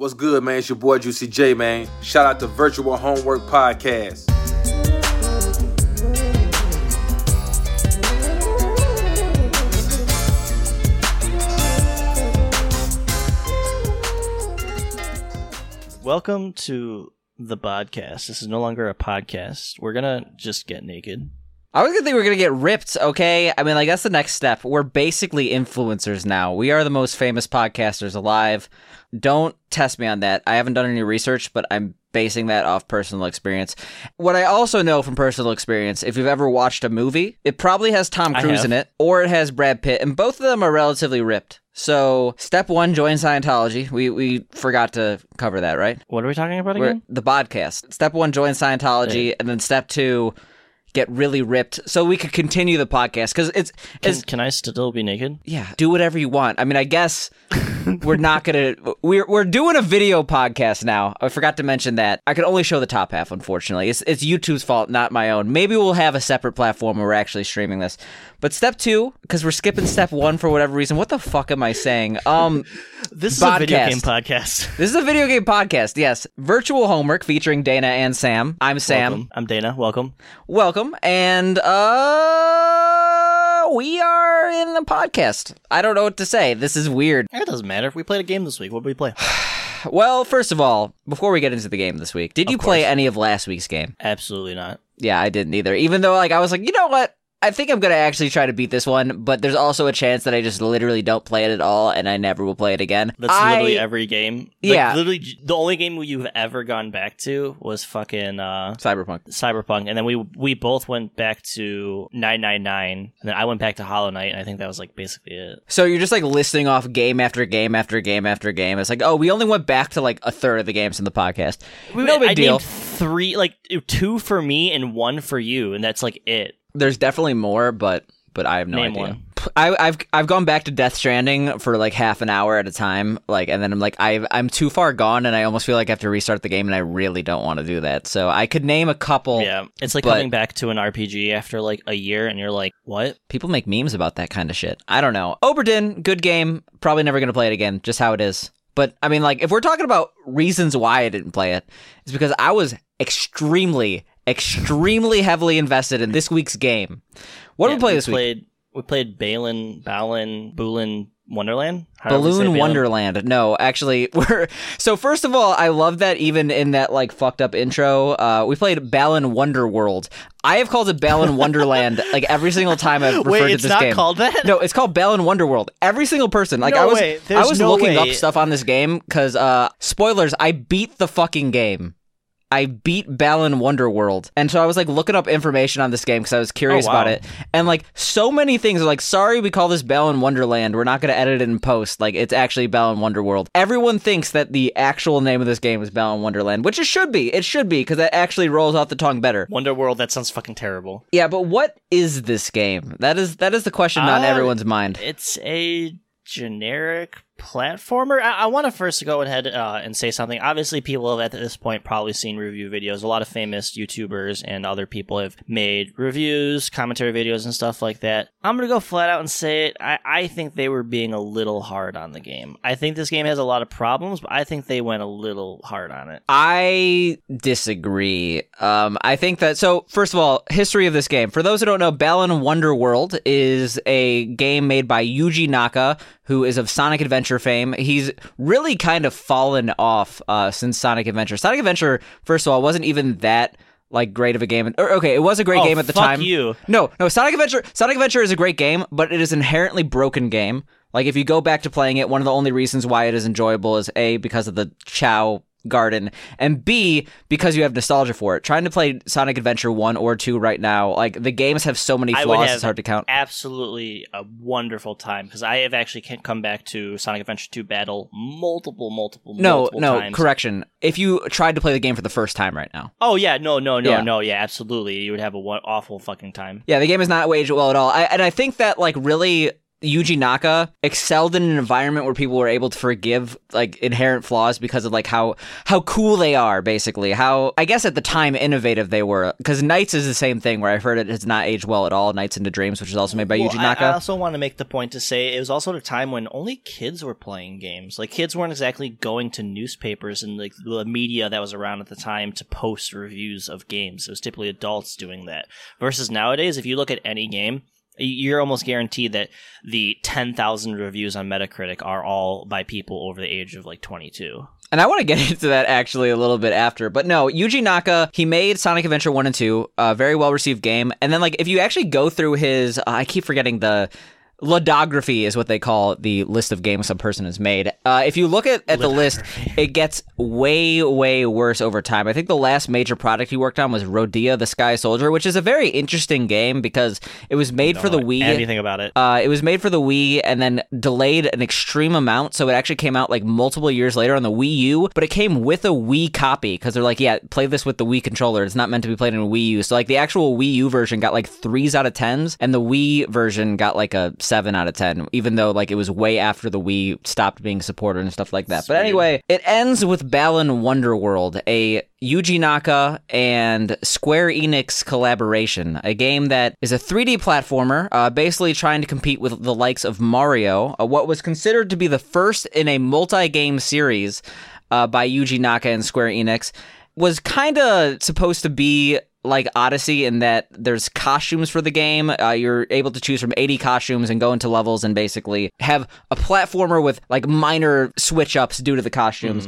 What's good, man? It's your boy Juicy J, man. Shout out to Virtual Homework Podcast. Welcome to the podcast. This is no longer a podcast. We're gonna just get naked. I was gonna think we are gonna get ripped. Okay, I mean, like that's the next step. We're basically influencers now. We are the most famous podcasters alive. Don't test me on that. I haven't done any research, but I'm basing that off personal experience. What I also know from personal experience, if you've ever watched a movie, it probably has Tom Cruise in it, or it has Brad Pitt, and both of them are relatively ripped. So, step one, join Scientology. We we forgot to cover that, right? What are we talking about We're- again? the podcast. Step one, join Scientology, and then step two, get really ripped so we could continue the podcast because it's Can, it's can I still be naked? yeah, do whatever you want. I mean, I guess we're not gonna we're we're doing a video podcast now. I forgot to mention that. I could only show the top half, unfortunately. It's it's YouTube's fault, not my own. Maybe we'll have a separate platform where we're actually streaming this. But step two, because we're skipping step one for whatever reason. What the fuck am I saying? Um. This is a video Podcast. game podcast. This is a video game podcast, yes. Virtual homework featuring Dana and Sam. I'm Sam. Welcome. I'm Dana. Welcome. Welcome. And uh we are in the podcast. I don't know what to say. This is weird. It doesn't matter. If we played a game this week. What did we play? Well, first of all, before we get into the game this week, did you play course. any of last week's game? Absolutely not. Yeah, I didn't either. Even though like I was like, you know what? I think I'm gonna actually try to beat this one, but there's also a chance that I just literally don't play it at all, and I never will play it again. That's I- literally every game. Like, Yeah. Literally, the only game you've ever gone back to was fucking uh, Cyberpunk. Cyberpunk, and then we we both went back to 999, and then I went back to Hollow Knight, and I think that was like basically it. So you're just like listing off game after game after game after game. It's like, oh, we only went back to like a third of the games in the podcast. No big I deal. named three, like two for me and one for you, and that's like it. There's definitely more, but but I have no Name idea. one. I, I've I've gone back to Death Stranding for like half an hour at a time, like, and then I'm like I I'm too far gone, and I almost feel like I have to restart the game, and I really don't want to do that. So I could name a couple. Yeah, it's like but- coming back to an RPG after like a year, and you're like, what? People make memes about that kind of shit. I don't know. Oberdin, good game. Probably never gonna play it again. Just how it is. But I mean, like, if we're talking about reasons why I didn't play it, it's because I was extremely, extremely heavily invested in this week's game. What Yeah, did we play this week? We played Balan, Balan, Boolin, Wonderland. Say Balloon. Wonderland. No, actually, we're so. First of all, I love that even in that like fucked up intro, uh, we played Balan Wonderworld. I have called it Balan Wonderland like every single time I've referred to this game. Wait, to it's this not game. called that. No, it's called Balan Wonderworld. Every single person, like No I was, way. I was no looking way. up stuff on this game because, uh, spoilers, I beat the fucking game. I beat Balan Wonderworld, and so I was like looking up information on this game because I was curious Oh, about it. And like so many things are like, sorry, we call this Balan Wonderland. We're not going to edit it in post. Like it's actually Balan Wonderworld. Everyone thinks that the actual name of this game is Balan Wonderland, which it should be. It should be because that actually rolls off the tongue better. Wonderworld. That sounds fucking terrible. Yeah, but what is this game? That is that is the question on Uh, everyone's mind. It's a generic platformer. I, I want to first go ahead uh, and say something. Obviously, people have at this point probably seen review videos. A lot of famous YouTubers and other people have made reviews, commentary videos, and stuff like that. I'm gonna go flat out and say it. I, I think they were being a little hard on the game. I think this game has a lot of problems, but I think they went a little hard on it. I disagree. Um, I think that so. First of all, history of this game. For those who don't know, Balan Wonder World is a game made by Yuji Naka, who is of Sonic Adventure fame. He's really kind of fallen off uh, since Sonic Adventure. Sonic Adventure, first of all, wasn't even that like great of a game. Or, okay, it was a great Oh, game at the fuck time. you. No, no, Sonic Adventure Sonic Adventure is a great game, but it is inherently broken game. Like if you go back to playing it, one of the only reasons why it is enjoyable is A because of the Chao garden and B because you have nostalgia for it. Trying to play Sonic Adventure 1 or 2 right now, like the games have so many flaws it's hard to count. absolutely a wonderful time because I have actually can come back to Sonic Adventure 2 Battle multiple, multiple, No, multiple no, times. correction. If you tried to play the game for the first time right now. Oh yeah, no, no, no, Yeah. no, yeah, absolutely. You would have a one, awful fucking time. Yeah, the game is not aged well at all. I, and I think that like really Yuji Naka excelled in an environment where people were able to forgive like inherent flaws because of like how how cool they are, basically. How I guess at the time innovative they were. Because NiGHTS is the same thing where I've heard it has not aged well at all. NiGHTS into Dreams, which is also made by Well, Yuji Naka. I also want to make the point to say it was also at a time when only kids were playing games. Like kids weren't exactly going to newspapers and like the media that was around at the time to post reviews of games. It was typically adults doing that. Versus nowadays, if you look at any game, you're almost guaranteed that the 10,000 reviews on Metacritic are all by people over the age of like 22. And I want to get into that actually a little bit after. But no, Yuji Naka, he made Sonic Adventure 1 and 2, a very well received game. And then, like, if you actually go through his, uh, I keep forgetting the. Ludography is what they call the list of games some person has made. Uh, if you look at, at the list, it gets way, way worse over time. I think the last major product he worked on was Rodea the Sky Soldier, which is a very interesting game because it was made for the Wii. Anything about it? Uh, it was made for the Wii and then delayed an extreme amount, so it actually came out like multiple years later on the Wii U. But it came with a Wii copy because they're like, yeah, play this with the Wii controller. It's not meant to be played in a Wii U. So like the actual Wii U version got like threes out of tens, and the Wii version got like a seven out of ten, even though like it was way after the Wii stopped being supported and stuff like that. But anyway, it ends with Balan Wonderworld, a Yuji Naka and Square Enix collaboration, a game that is a 3D platformer, uh, basically trying to compete with the likes of Mario, uh, what was considered to be the first in a multi-game series uh, by Yuji Naka and Square Enix, was kind of supposed to be like Odyssey in that there's costumes for the game. Uh, you're able to choose from 80 costumes and go into levels and basically have a platformer with like minor switch ups due to the costumes.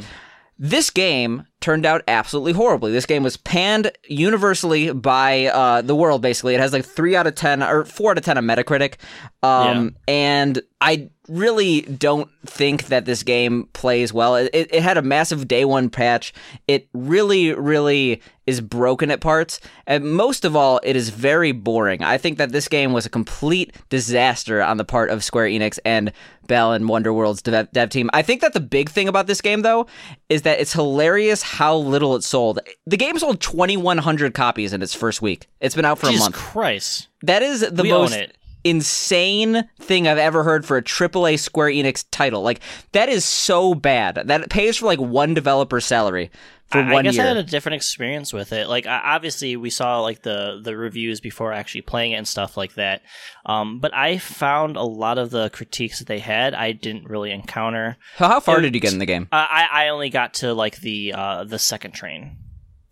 This game turned out absolutely horribly. This game was panned universally by uh, the world. Basically, it has like three out of ten or four out of ten on Metacritic, um, and I really don't think that this game plays well. It, it, it had a massive day one patch. It really, really is broken at parts, and most of all, it is very boring. I think that this game was a complete disaster on the part of Square Enix and Balan Wonderworld's dev, dev team. I think that the big thing about this game, though, is that it's hilarious how little it sold. The game sold 2,100 copies in its first week. It's been out for Jesus a month. Christ. That is the We most insane thing I've ever heard for a AAA Square Enix title. Like that is so bad. That pays for like one developer's salary I, guess year. I had a different experience with it. Like, I, obviously, we saw like the the reviews before actually playing it and stuff like that. Um, but I found a lot of the critiques that they had I didn't really encounter. So how far it- did you get in the game? Uh, I I only got to like the uh the second train.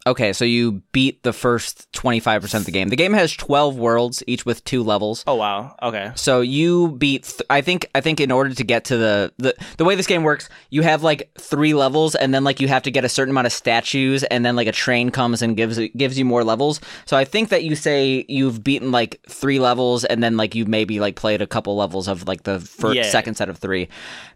Okay, so you beat the first 25% of the game. The game has 12 worlds, each with two levels. Oh wow. Okay. So you beat. Th- I think. I think in order to get to the, the the way this game works, you have like three levels, and then like you have to get a certain amount of statues, and then like a train comes and gives gives you more levels. So I think that you say you've beaten like three levels, and then like you've maybe like played a couple levels of like the first Yeah. second set of three.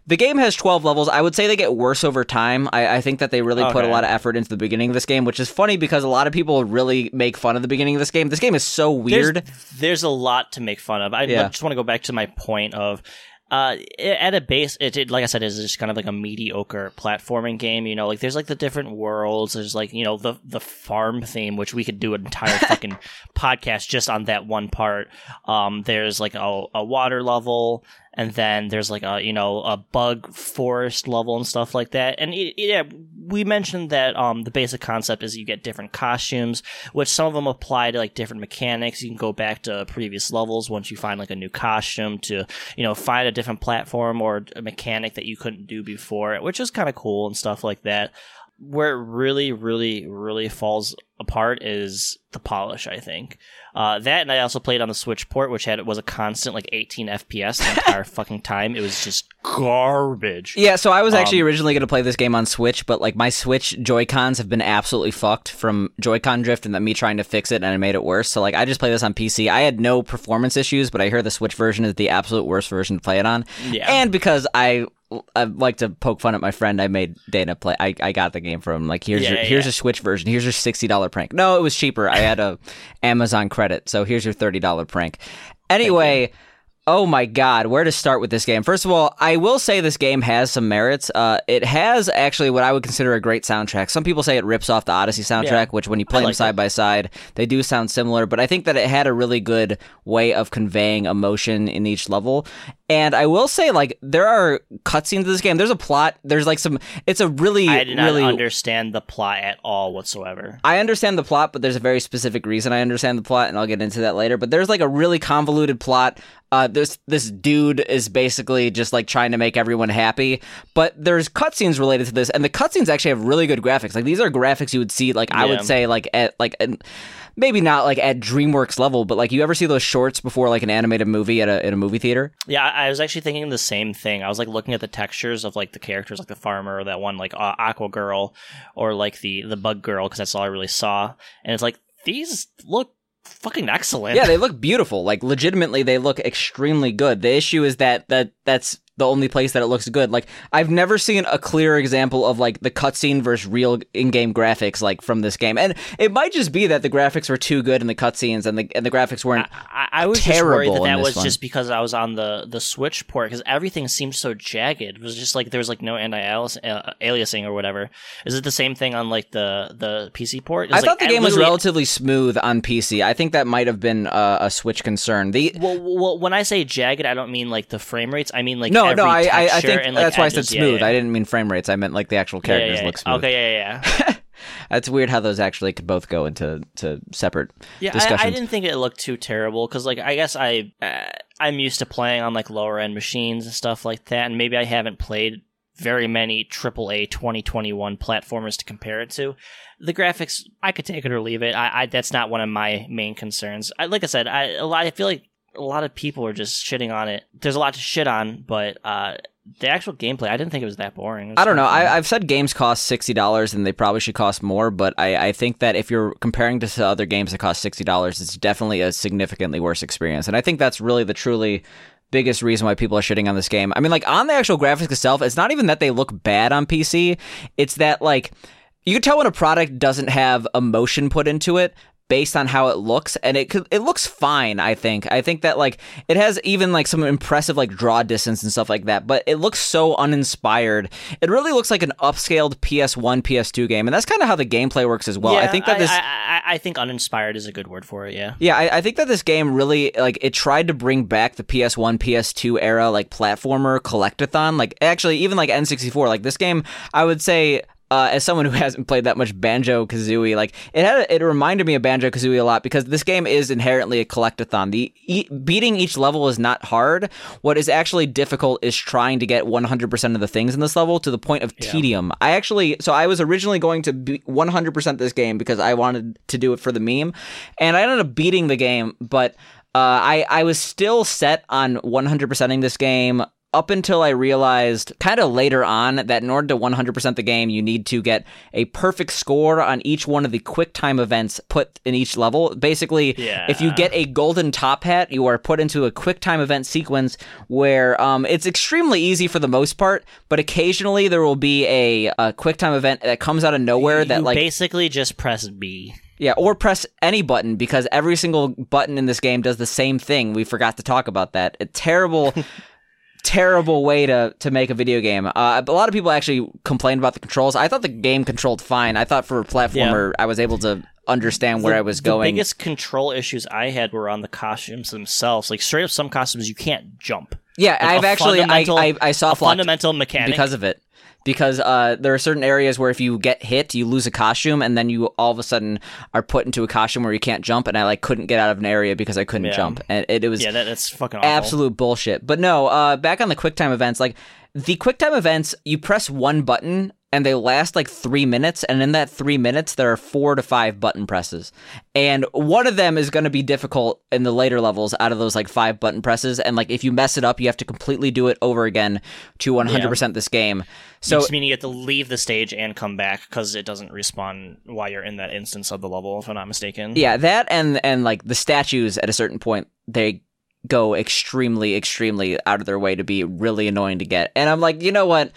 The game has 12 levels. I would say they get worse over time. I, I think that they really put a lot of effort into the beginning of this game, which is funny because a lot of people really make fun of the beginning of this game. This game is so weird. There's, there's a lot to make fun of. I Yeah. just want to go back to my point of. Uh, at a base, it, it like I said, is just kind of like a mediocre platforming game. You know, like there's like the different worlds. There's like you know the the farm theme, which we could do an entire fucking podcast just on that one part. Um, there's like a, a water level, and then there's like a you know a bug forest level and stuff like that. And it, it- yeah, we mentioned that um the basic concept is you get different costumes, which some of them apply to like different mechanics. You can go back to previous levels once you find like a new costume to you know find a different platform or a mechanic that you couldn't do before, which is kind of cool and stuff like that. Where it really, really, really falls apart is the polish. I think uh, that, and I also played on the Switch port, which had was a constant like 18 FPS the entire fucking time. It was just garbage. Yeah, so I was actually Um, originally going to play this game on Switch, but like my Switch Joy Cons have been absolutely fucked from Joy-Con drift and then me trying to fix it and it made it worse. So like I just play this on PC. I had no performance issues, but I hear the Switch version is the absolute worst version to play it on. Yeah. And because I I like to poke fun at my friend, I made Dana play. I, I got the game from him. Like here's Yeah, your yeah, here's a Switch version. Here's your sixty dollar prank. No, it was cheaper. I had a Amazon credit, so here's your thirty dollar prank. Anyway. Oh my god, where to start with this game? First of all, I will say this game has some merits. Uh, it has actually what I would consider a great soundtrack. Some people say it rips off the Odyssey soundtrack, Yeah. which when you play I them side it. by side, they do sound similar, but I think that it had a really good way of conveying emotion in each level. And I will say, like, there are cutscenes in this game. There's a plot. There's like some. It's a really, I did not really. understand the plot at all whatsoever. I understand the plot, but there's a very specific reason I understand the plot, and I'll get into that later. But there's like a really convoluted plot. Uh, this this dude is basically just like trying to make everyone happy, but there's cutscenes related to this, and the cutscenes actually have really good graphics. Like these are graphics you would see, like I Yeah. would say, like at like. An, Maybe not like at DreamWorks level, but like you ever see those shorts before like an animated movie at a at a movie theater? Yeah, I I was actually thinking the same thing. I was like looking at the textures of like the characters, like the farmer, or that one like uh, Aqua Girl, or like the the Bug Girl, because that's all I really saw. And it's like these look fucking excellent. Yeah, they look beautiful. Like legitimately, they look extremely good. The issue is that that that's the only place that it looks good. Like I've never seen a clear example of like the cutscene versus real in-game graphics like from this game, and it might just be that the graphics were too good in the cutscenes and the and the graphics weren't. I, I was just worried that that was one. just because I was on the the Switch port because everything seemed so jagged. It was just like there was like no anti-aliasing or whatever. Is it the same thing on like the the PC port? I was, thought like, the game was relatively smooth on PC. I think that might have been uh, a Switch concern. The Well, well, when I say jagged, I don't mean like the frame rates. I mean like no, every no, I, I, I think and, like, that's why I said edges. Yeah, smooth. yeah. I didn't mean frame rates. I meant like the actual characters yeah, yeah. look smooth. Okay, yeah, yeah, yeah. That's weird how those actually could both go into to separate Yeah, I, discussions. I didn't think it looked too terrible because, like, I guess I uh, I'm used to playing on like lower end machines and stuff like that, and maybe I haven't played very many AAA 2021 platformers to compare it to. The graphics, I could take it or leave it. I, I that's not one of my main concerns. I, like I said, I a lot. I feel like a lot of people are just shitting on it. There's a lot to shit on, but uh, the actual gameplay, I didn't think it was that boring. Was I don't know. fun. I, I've said games cost sixty dollars, and they probably should cost more. But I, I think that if you're comparing to to other games that cost sixty dollars, it's definitely a significantly worse experience. And I think that's really the truly biggest reason why people are shitting on this game. I mean, like on the actual graphics itself, it's not even that they look bad on PC. It's that like you can tell when a product doesn't have emotion put into it based on how it looks and it could it looks fine i think i think that like it has even like some impressive like draw distance and stuff like that but it looks so uninspired it really looks like an upscaled ps1 ps2 game and that's kind of how the gameplay works as well i think that this I, I, I think uninspired is a good word for it. Yeah. yeah, I, I think that this game really like it tried to bring back the PS1, PS2 era like platformer collectathon. Like actually, even like N64. Like this game, I would say. Uh, as someone who hasn't played that much Banjo Kazooie, like it had, it reminded me of Banjo Kazooie a lot because this game is inherently a collectathon. The e- beating each level is not hard. What is actually difficult is trying to get 100% of the things in this level to the point of tedium. I actually, so I was originally going to be 100% this game because I wanted to do it for the meme, and I ended up beating the game, but uh, I I was still set on 100%ing this game up until I realized kind of later on that in order to 100% the game, you need to get a perfect score on each one of the quick time events put in each level. Basically, Yeah. if you get a golden top hat, you are put into a quick time event sequence where um, it's extremely easy for the most part, but occasionally there will be a, a quick time event that comes out of nowhere that like basically just press B. yeah, or press any button because every single button in this game does the same thing. We forgot to talk about that. A terrible, terrible way to to make a video game. Uh, a lot of people actually complained about the controls. I thought the game controlled fine. I thought for a platformer, I was able to understand where The- I was going. the biggest control issues I had were on the costumes themselves. Like straight up, some costumes you can't jump. yeah, Like, I've actually I, I I A locked fundamental mechanic. because of it. Because uh, there are certain areas where if you get hit, you lose a costume, and then you all of a sudden are put into a costume where you can't jump. And I like couldn't get out of an area because I couldn't Yeah. jump, and it, it was yeah, that, that's fucking awful. absolute bullshit. But no, uh, back on the QuickTime events, like the QuickTime events, you press one button and they last like three minutes, and in that three minutes, there are four to five button presses, and one of them is going to be difficult in the later levels out of those like five button presses, and like if you mess it up, you have to completely do it over again to 100 percent this game. So Just meaning you have to leave the stage and come back because it doesn't respawn while you're in that instance of the level, if I'm not mistaken. Yeah, that and and like the statues at a certain point they go extremely extremely out of their way to be really annoying to get. And I'm like, you know what?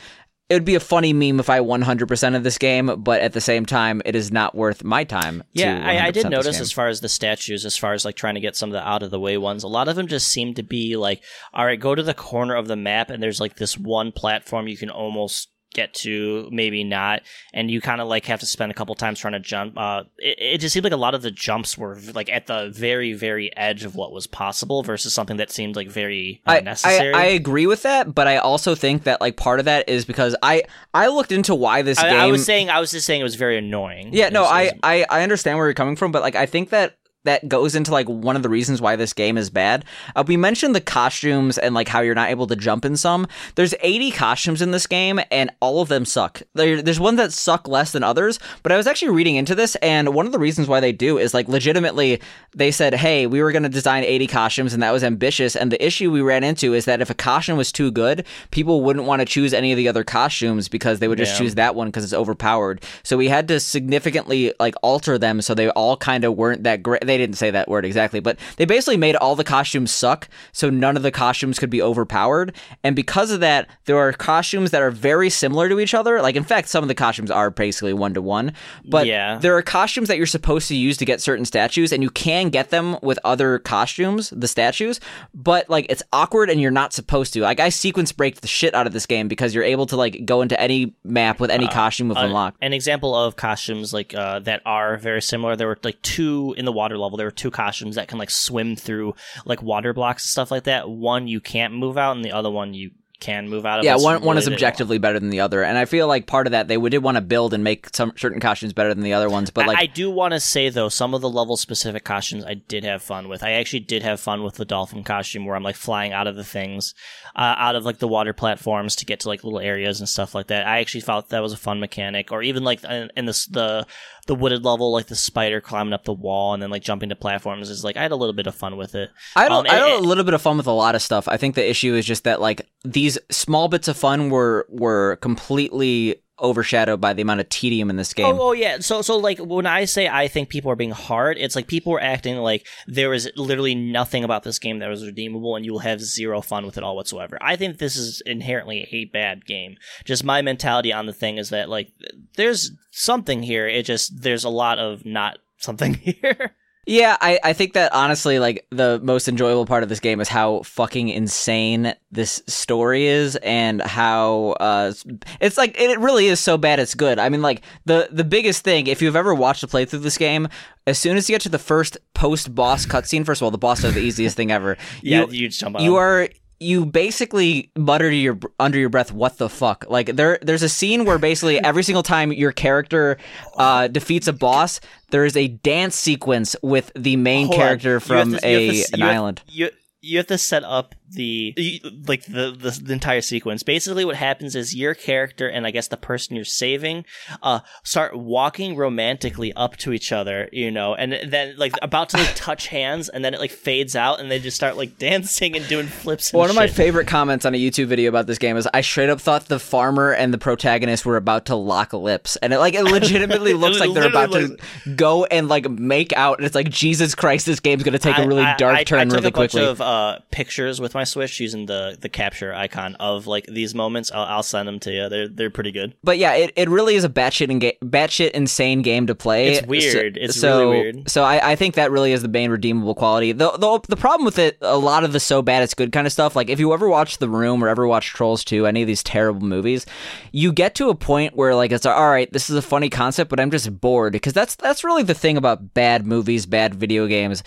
It would be a funny meme if I 100% of this game, but at the same time, it is not worth my time. to Yeah, I, I did notice as far as the statues, as far as like trying to get some of the out of the way ones, a lot of them just seem to be like, all right, go to the corner of the map and there's like this one platform you can almost get to, maybe not, and you kind of like have to spend a couple times trying to jump. Uh, it, it just seemed like a lot of the jumps were like at the very, very edge of what was possible versus something that seemed like very I, unnecessary. I, I agree with that, but I also think that like part of that is because I I looked into why this I, game. I was saying, I was just saying it was very annoying. yeah, no, was- I, I I understand where you're coming from, but like I think that that goes into like one of the reasons why this game is bad. Uh, we mentioned the costumes and like how you're not able to jump in some. There's 80 costumes in this game, and all of them suck. There, there's one that suck less than others, but I was actually reading into this, and one of the reasons why they do is like legitimately they said, hey, we were going to design 80 costumes, and that was ambitious. And the issue we ran into is that if a costume was too good, people wouldn't want to choose any of the other costumes because they would just Yeah. choose that one because it's overpowered. So we had to significantly like alter them so they all kind of weren't that great. They didn't say that word exactly, but they basically made all the costumes suck so none of the costumes could be overpowered. And because of that, there are costumes that are very similar to each other. Like in fact, some of the costumes are basically one to one, but Yeah. there are costumes that you're supposed to use to get certain statues and you can get them with other costumes, the statues, but like it's awkward and you're not supposed to. Like I sequence break the shit out of this game because you're able to like go into any map with any costume with Uh, unlocked. An example of costumes like uh, that are very similar. There were like two in the water level. There were two costumes that can like swim through like water blocks and stuff like that. One you can't move out, and the other one you can move out of. Yeah, one one is objectively better than the other, and I feel like part of that they did want to build and make some certain costumes better than the other ones. But I- like, I do want to say though, some of the level specific costumes I did have fun with. I actually did have fun with the dolphin costume where I'm like flying out of the things, uh, out of like the water platforms to get to like little areas and stuff like that. I actually felt that was a fun mechanic. Or even like in, in this the the wooded level, like the spider climbing up the wall and then like jumping to platforms is like I had a little bit of fun with it. I a- Um, I had a little bit of fun with a lot of stuff. I think the issue is just that like these small bits of fun were were completely overshadowed by the amount of tedium in this game. Oh, oh yeah. So so like when I say I think people are being hard, it's like people are acting like there is literally nothing about this game that was redeemable, and you will have zero fun with it all whatsoever. I think this is inherently a bad game. Just my mentality on the thing is that like there's something here. It just there's a lot of not something here. Yeah, I, I think that honestly, like the most enjoyable part of this game is how fucking insane this story is, and how uh, it's like it really is so bad it's good. I mean, like the the biggest thing, if you've ever watched a playthrough of this game, as soon as you get to the first post boss cutscene, first of all, the boss is the easiest thing ever. yeah, you, you, jump on. you are you basically mutter to your under your breath what the fuck like there there's a scene where basically every single time your character uh, defeats a boss there is a dance sequence with the main Hold on. character have from to- a to an you have- island You you have to set up the like the, the the entire sequence. Basically, what happens is your character and I guess the person you're saving uh start walking romantically up to each other, you know, and then like about to like touch hands, and then it like fades out, and they just start like dancing and doing flips. And one of my favorite comments on a YouTube video about this game is I straight up thought the farmer and the protagonist were about to lock lips, and it like it legitimately looks like they're about literally to go and like make out, and it's like Jesus Christ, this game's gonna take a really I- dark I, turn I really quickly. of uh, pictures with my Switch using the the capture icon of like these moments. I'll, I'll send them to you. They're they're pretty good. But yeah, it, it really is a batshit and ga- batshit insane game to play. It's weird. So, It's so, really weird. So I, I think that really is the main redeemable quality. The, the the problem with it, a lot of the so bad it's good kind of stuff. Like if you ever watch The Room or ever watch Trolls 2, any of these terrible movies, you get to a point where like it's all right, this is a funny concept, but I'm just bored because that's that's really the thing about bad movies, bad video games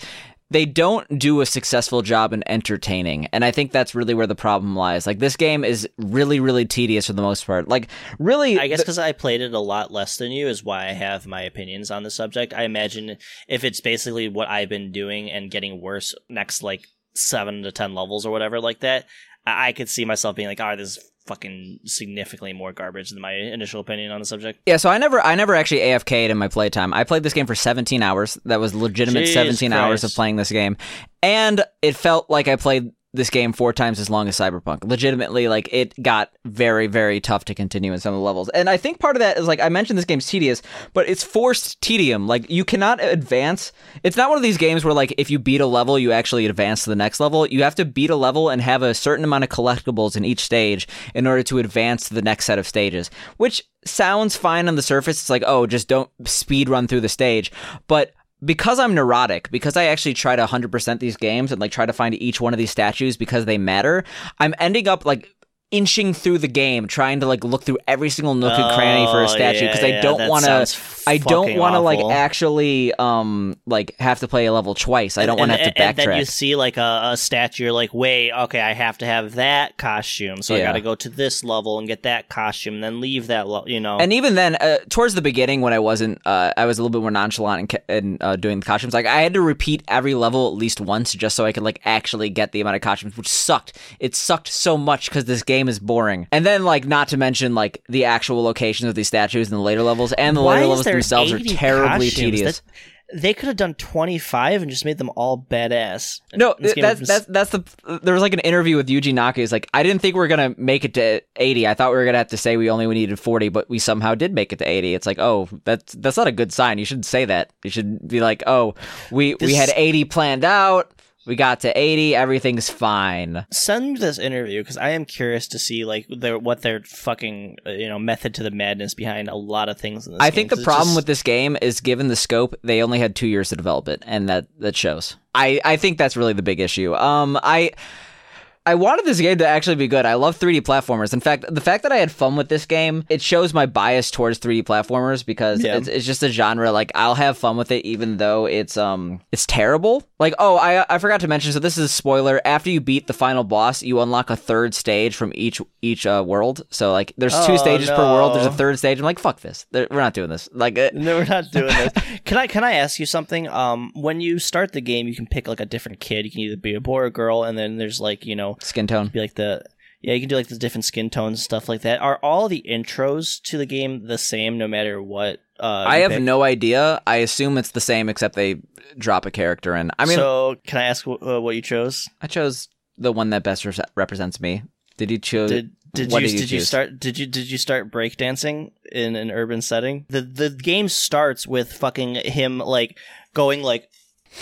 they don't do a successful job in entertaining and i think that's really where the problem lies like this game is really really tedious for the most part like really I guess because I played it a lot less than you is why I have my opinions on the subject. I imagine if it's basically what I've been doing and getting worse next like seven to ten levels or whatever like that, I, I could see myself being like, "Oh, this is fucking significantly more garbage than my initial opinion on the subject." Yeah, so I never I never actually AFK'd in my playtime. I played this game for 17 hours. That was legitimate Jesus 17 hours of playing this game. And it felt like I played this game four times as long as Cyberpunk. Legitimately, like it got very, very tough to continue in some of the levels. And I think part of that is like I mentioned this game's tedious, but it's forced tedium. Like you cannot advance. It's not one of these games where like if you beat a level, you actually advance to the next level. You have to beat a level and have a certain amount of collectibles in each stage in order to advance to the next set of stages, which sounds fine on the surface. It's like, oh, just don't speed run through the stage. But because I'm neurotic, because I actually try to 100% these games and like try to find each one of these statues because they matter, I'm ending up like inching through the game trying to like look through every single nook and cranny for a Oh, statue because yeah, I yeah, don't want to. I don't want to like actually um like have to play a level twice. I don't want to and, have to and- and then you see like a, a statue, you're like, wait, okay, I have to have that costume, so I got to go to this level and get that costume, and then leave that, lo- you know. And even then, uh, towards the beginning, when I wasn't, uh, I was a little bit more nonchalant in, ca- in uh, doing the costumes. Like I had to repeat every level at least once just so I could like actually get the amount of costumes, which sucked. It sucked so much because this game is boring. And then, like, not to mention like the actual locations of these statues in the later levels, and the Why later levels themselves are terribly tedious. That- they could have done 25 and just made them all badass. No, that's that's that's the. There was like an interview with Yuji Naka. He's like, I didn't think we were gonna make it to eighty. I thought we were gonna have to say we only needed forty, but we somehow did make it to eighty. It's like, oh, that's that's not a good sign. You shouldn't say that. You should be like, oh, we we had eighty planned out. We got to eighty. Everything's fine. Send this interview because I am curious to see like their what their fucking uh, you know method to the madness behind a lot of things in this. I game, think the problem just- with this game is given the scope, they only had two years to develop it, and that that shows. I I think that's really the big issue. Um, I. I wanted this game to actually be good. I love 3D platformers. In fact, the fact that I had fun with this game, it shows my bias towards 3D platformers because Yeah. it's, it's just a genre. Like I'll have fun with it even though it's um it's terrible. Like oh, I I forgot to mention. So this is a spoiler. After you beat the final boss, you unlock a third stage from each each uh, world. So like there's two Oh, stages per world. There's a third stage. I'm like fuck this. We're not doing this. Like uh, No, we're not doing this. can I can I ask you something? Um, when you start the game, you can pick like a different kid. You can either be a boy or girl, and then there's like you know skin tone. be like the yeah you can do like the different skin tones and stuff like that. Are all the intros to the game the same no matter what? Uh, I have pick? no idea. I assume it's the same except they drop a character in. I mean, so can I ask wh- uh, what you chose? I chose the one that best re- represents me. Did you choose? Did did what you did did you you start did you did you start breakdancing in an urban setting? The the game starts with fucking him like going like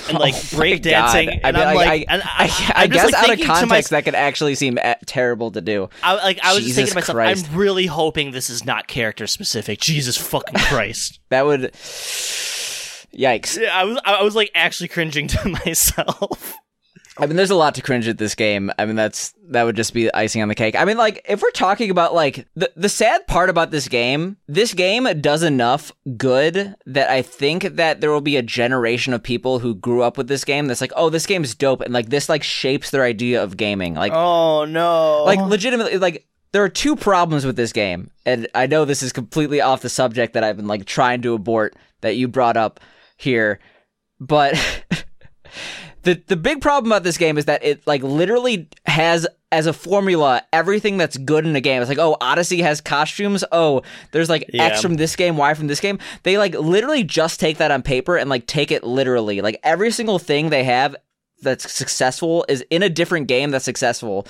and like Oh my breakdancing, God. and I mean, I, like, I, and I, I, I I'm just, guess like, out of context, myself- that could actually seem eh, terrible to do. I like I was just thinking to myself, Christ. I'm really hoping this is not character specific. Jesus fucking Christ! That would. Yikes! I was I was like actually cringing to myself. I mean, there's a lot to cringe at this game. I mean, that's that would just be icing on the cake. I mean, like if we're talking about like the the sad part about this game, this game does enough good that I think that there will be a generation of people who grew up with this game that's like, oh, this game's dope, and like this like shapes their idea of gaming. Like, Oh no! like legitimately, like there are two problems with this game, and I know this is completely off the subject that I've been like trying to abort that you brought up here, but the the big problem about this game is that it like literally has as a formula everything that's good in a game. It's like, oh, Odyssey has costumes. Oh, there's like Yeah. X from this game, Y from this game. They like literally just take that on paper and like take it literally. Like every single thing they have that's successful is in a different game that's successful.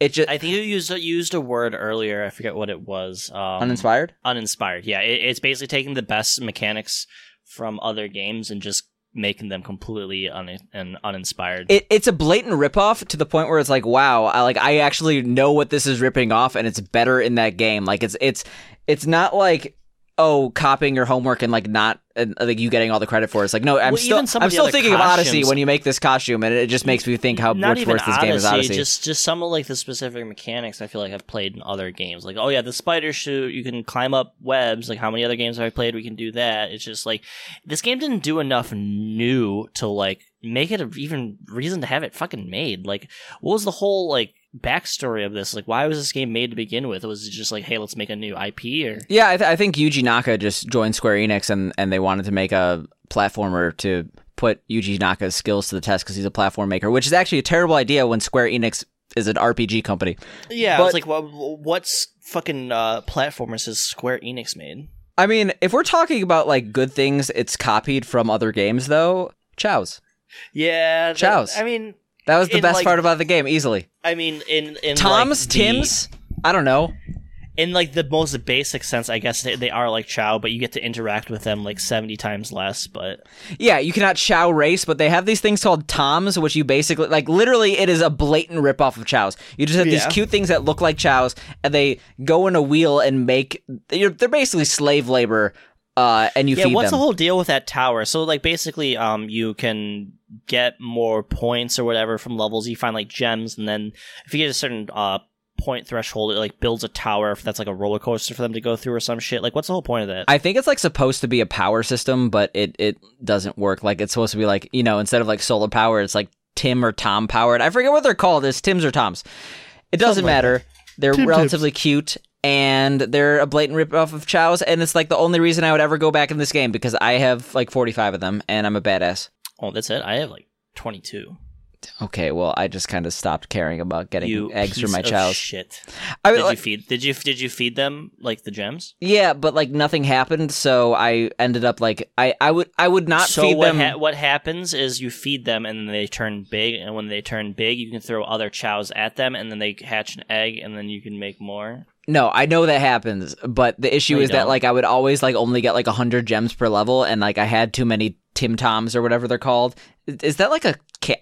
It just I think you used used a word earlier. I forget what it was. Um, uninspired. uninspired. Yeah, it, it's basically taking the best mechanics from other games and just making them completely un- and uninspired. It, it's a blatant ripoff to the point where it's like, wow, I like I actually know what this is ripping off, and it's better in that game. Like it's it's it's not like oh copying your homework and like not and uh, like you getting all the credit for it. It's like no, I'm Well, still I'm still thinking of Odyssey when you make this costume, and it just makes me think how much worse this game is Odyssey. Just just some of like the specific mechanics I feel like I've played in other games. Like oh yeah, the spider shoot, you can climb up webs. Like how many other games have I played? We can do that. It's just like this game didn't do enough new to like make it a even reason to have it fucking made. Like what was the whole like backstory of this? Like why was this game made to begin with? Was it just like hey, let's make a new IP or Yeah, I, th- I think Yuji Naka just joined Square Enix and, and they wanted to make a platformer to put Yuji Naka's skills to the test because he's a platform maker, which is actually a terrible idea when Square Enix is an RPG company. Yeah, But- was like what, what's fucking uh, platformers has Square Enix made? I mean, if we're talking about like good things it's copied from other games though, Chao's. Yeah, Chows. I mean, That was the In, best like- part about the game, easily. I mean, in in Tom's, like, the- Tim's, I don't know. in like the most basic sense, I guess they, they are like Chao, but you get to interact with them like seventy times less. But Yeah, you cannot Chao race, but they have these things called Toms, which you basically like. Literally, it is a blatant ripoff of Chao's. You just have these cute things that look like Chao's, and they go in a wheel and make. You're, they're basically slave labor, uh, and you yeah, feed what's them. the whole deal with that tower? So like basically, um, you can get more points or whatever from levels. You find like gems, and then if you get a certain uh point threshold, it like builds a tower if that's like a roller coaster for them to go through or some shit. Like, what's the whole point of that? I think it's like supposed to be a power system, but it it doesn't work. Like it's supposed to be like you know instead of like solar power, it's like Tim or Tom powered. I forget what they're called. It's Tim's or Tom's. It doesn't Something like matter. They're Tim relatively cute. And they're a blatant ripoff of Chao's, and it's like the only reason I would ever go back in this game because I have like 45 of them, and I'm a badass. Oh, that's it. I have like twenty two. Okay, well, I just kind of stopped caring about getting You eggs for my Chao's. Shit. I Did you feed? Did you did you feed them like the gems? yeah, but like nothing happened, so I ended up like I I would I would not so feed what them. ha- what happens is you feed them and then they turn big, and when they turn big, you can throw other chows at them, and then they hatch an egg, and then you can make more. No, I know that happens, but the issue No, is that don't. like I would always like only get like hundred gems per level, and like I had too many Tim Tams or whatever they're called. Is- that like a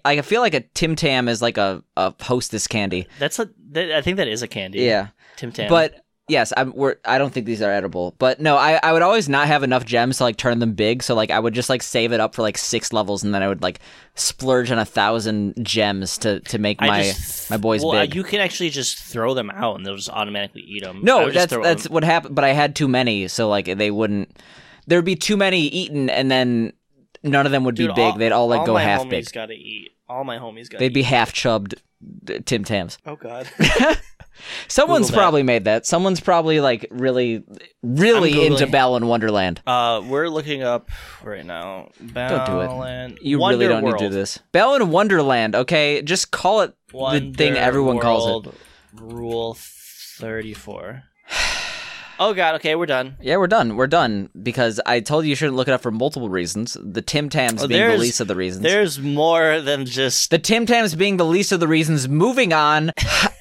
I feel like a Tim Tam is like a a hostess candy? That's a. That, I think that is a candy. Yeah, Tim Tam. but yes, I'm. We're, I don't think these are edible, but no, I I would always not have enough gems to like turn them big, so like I would just like save it up for like six levels, and then I would like splurge on a thousand gems to to make I my just, my boys well, big. you can actually just throw them out, and they'll just automatically eat them. No, that's that's what happened. But I had too many, so like they wouldn't. There'd be too many eaten, and then none of them would be Dude, big. They'd all like go my half homies big. Gotta eat. All my homies got. They'd be half chubbed uh, Tim Tams. Oh God. Someone's Google that. probably made that. Someone's probably like really, really into Googling. Balan Wonderland. uh, we're looking up right now. Don't do it. You Wonder really don't World. need to do this. Balan Wonderland. Okay, just call it the thing Wonder everyone calls it. Rule thirty-four. Oh God. Okay, we're done. Yeah, we're done. We're done because I told you you shouldn't look it up for multiple reasons. The Tim Tams Oh, being the least of the reasons. There's more than just. The Tim Tams being the least of the reasons. Moving on,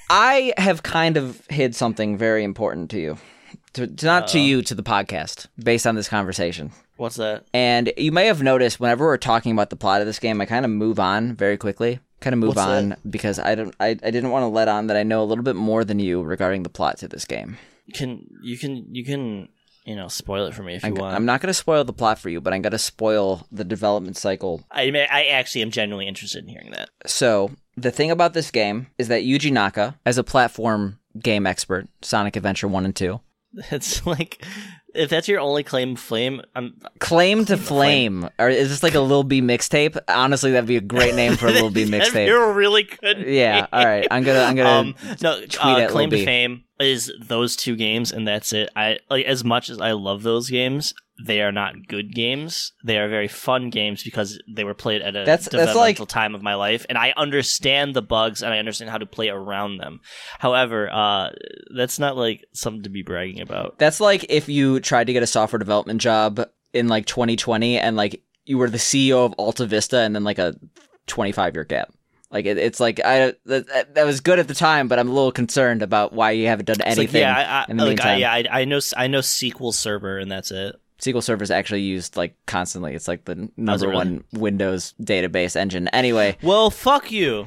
I have kind of hid something very important to you, to, to not to Uh-oh. you, to the podcast, based on this conversation. What's that? And you may have noticed whenever we're talking about the plot of this game, I kind of move on very quickly. Kind of move What's on because I don't, I, I didn't want to let on that I know a little bit more than you regarding the plot to this game. Can you can you can you know spoil it for me if you I'm, want? I'm not going to spoil the plot for you, but I'm going to spoil the development cycle I mean, I actually am genuinely interested in hearing that. So the thing about this game is that Yuji Naka, as a platform game expert, Sonic Adventure One and Two, It's like if that's your only claim to flame, I'm claim to Claim to flame. flame, or is this like a Lil B mixtape? Honestly, that'd be a great name for a Lil B mixtape. You're really good. Yeah, all right. I'm gonna, I'm gonna. um no tweet uh, claim to fame is those two games and that's it. I like as much as i love those games they are not good games. They are very fun games because they were played at a That's- that's developmental like- time of my life and i understand the bugs and i understand how to play around them. However uh that's not like something to be bragging about. That's like if you tried to get a software development job in like 2020, and like you were the CEO of Alta Vista, and then like a 25 year gap. Like it, it's like I that, that was good at the time, but I'm a little concerned about why you haven't done anything like, yeah, I, in I, the like, I, yeah, I, I know, I know SQL Server, and that's it. SQL Server is actually used like constantly. It's like the oh, number really? one Windows database engine. Anyway, Well, fuck you.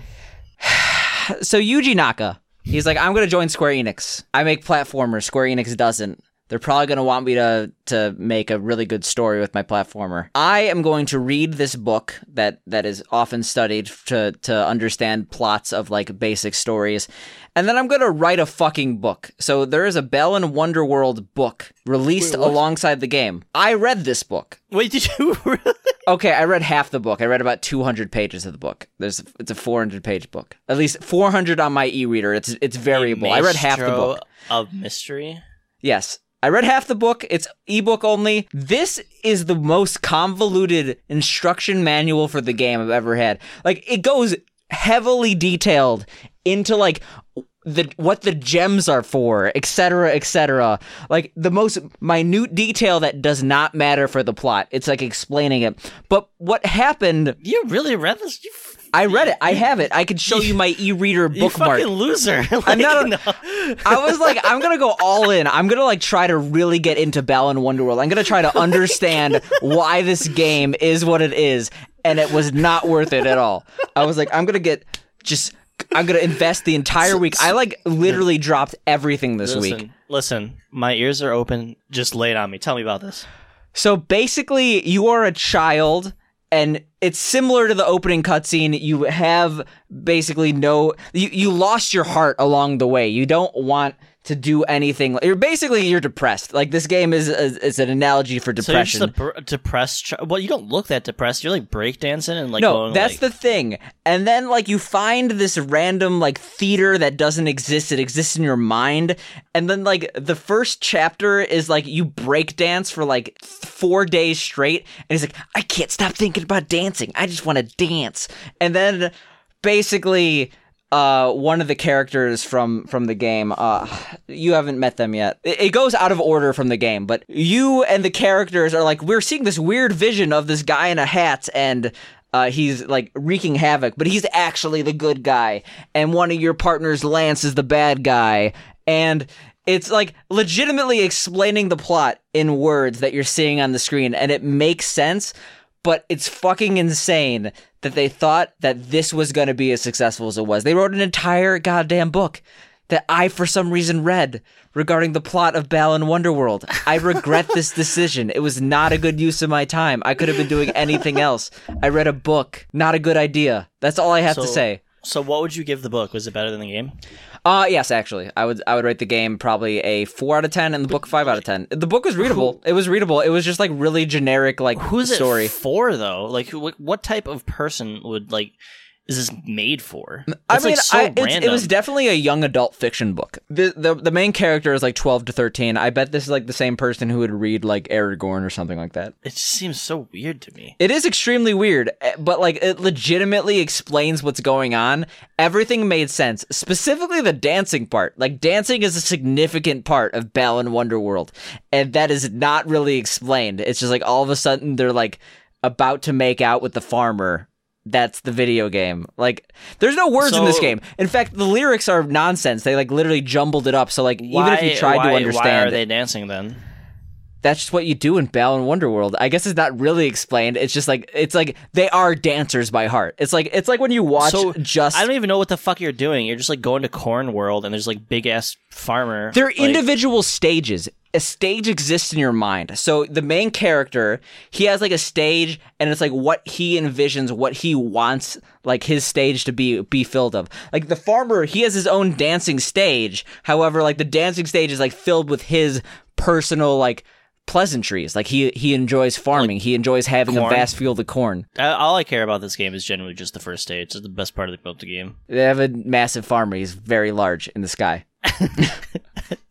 so Yuji Naka, he's like, I'm gonna join Square Enix. I make platformers. Square Enix doesn't. They're probably gonna want me to to make a really good story with my platformer. I am going to read this book that that is often studied to to understand plots of like basic stories, and then I'm gonna write a fucking book. So there is a Balan Wonderworld book released Wait, alongside the game. I read this book. Wait, did you really? Okay, I read half the book. I read about 200 pages of the book. There's it's a 400 page book. At least 400 on my e-reader. It's it's variable. I read half the book. of mystery. Yes. I read half the book. It's ebook only. This is the most convoluted instruction manual for the game I've ever had. Like it goes heavily detailed into like the what the gems are for, etc., etc. Like the most minute detail that does not matter for the plot. It's like explaining it. But what happened You really read this? You, I read it. I have it. I could show you my e-reader bookmark. you fucking loser. I'm not a- no. I was like, I'm gonna go all in. I'm gonna like try to really get into Balan Wonderworld. I'm gonna try to understand why this game is what it is, and it was not worth it at all. I was like, I'm gonna get just. I'm gonna invest the entire week. I like literally dropped everything this listen, week. listen. My ears are open. Just lay it on me. Tell me about this. So basically, you are a child and it's similar to the opening cutscene. You have basically no you you lost your heart along the way. You don't want to do anything. You're basically you're depressed. Like this game is is an analogy for depression. So you're just depressed. Ch- well, you don't look that depressed. You're like breakdancing and like no, going, that's like- the thing. And then like you find this random like theater that doesn't exist. It exists in your mind. And then like the first chapter is like you break dance for like four days straight. And he's like, I can't stop thinking about dancing. I just want to dance. And then basically uh, one of the characters from from the game. Uh, you haven't met them yet. It, it goes out of order from the game, but you and the characters are like we're seeing this weird vision of this guy in a hat and. Uh, he's like wreaking havoc, but he's actually the good guy, and one of your partners, Lance, is the bad guy, and it's like legitimately explaining the plot in words that you're seeing on the screen, and it makes sense, but it's fucking insane that they thought that this was going to be as successful as it was. They wrote an entire goddamn book that I, for some reason, read regarding the plot of Balan Wonderworld. I regret this decision. It was not a good use of my time. I could have been doing anything else. I read a book. Not a good idea. That's all I have to say. So what would you give the book? Was it better than the game? Uh yes, actually, I would I would rate the game probably a four out of ten, and the book five out of ten. The book was readable. It was readable. It was just like really generic, like Who's story. it for though? Like, who- what, what type of person would like? Is this made for? I mean, like, so I, it's, it was definitely a young adult fiction book. The, the the main character is like twelve to thirteen. I bet this is like the same person who would read like Eragon or something like that. It just seems so weird to me. It is extremely weird, eh, but like it legitimately explains what's going on. Everything made sense, specifically the dancing part. Like dancing is a significant part of Balan Wonderworld, and that is not really explained. It's just like all of a sudden they're like about to make out with the farmer. That's the video game. Like, there's no words in this game. In fact, the lyrics are nonsense. They like literally jumbled it up. So like, even if you tried why, to why understand, are they dancing then? that's just what you do in Balan Wonderworld. I guess it's not really explained. It's just like it's like they are dancers by heart. It's like it's like when you watch So just I don't even know what the fuck you're doing. You're just like going to Corn World and there's like big ass farmer. they're like, individual stages. A stage exists in your mind. So the main character, he has like a stage and it's like what he envisions, what he wants like his stage to be be filled of. Like the farmer, he has his own dancing stage. However, like the dancing stage is like filled with his personal like pleasantries. Like he he enjoys farming. he enjoys having a vast field of corn. All I care about this game is generally just the first stage. It's the best part of the, of the game. They have a massive farmer. He's very large in the sky.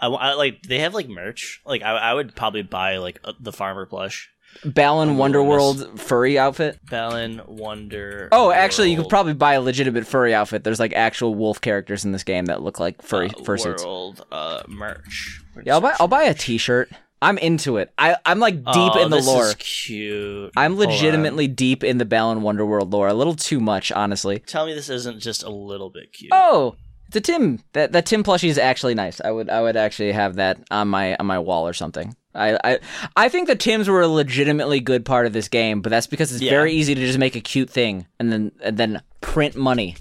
I, I like they have like merch. Like I, I would probably buy like a, the farmer plush. Balan Wonderworld furry outfit. Balan Wonder. Oh, actually, you could probably buy a legitimate furry outfit. There's like actual wolf characters in this game that look like furry uh, fursuits. World uh, merch. Yeah, I'll buy. I'll buy a T-shirt. I'm into it. I I'm like deep Oh, in the this lore. Is cute. I'm legitimately deep in the Balan Wonderworld lore. A little too much, honestly. Tell me this isn't just a little bit cute. Oh, it's a Tim. That that Tim plushie is actually nice. I would I would actually have that on my on my wall or something. I I I think the Tims were a legitimately good part of this game, but that's because it's Yeah. very easy to just make a cute thing and then and then print money.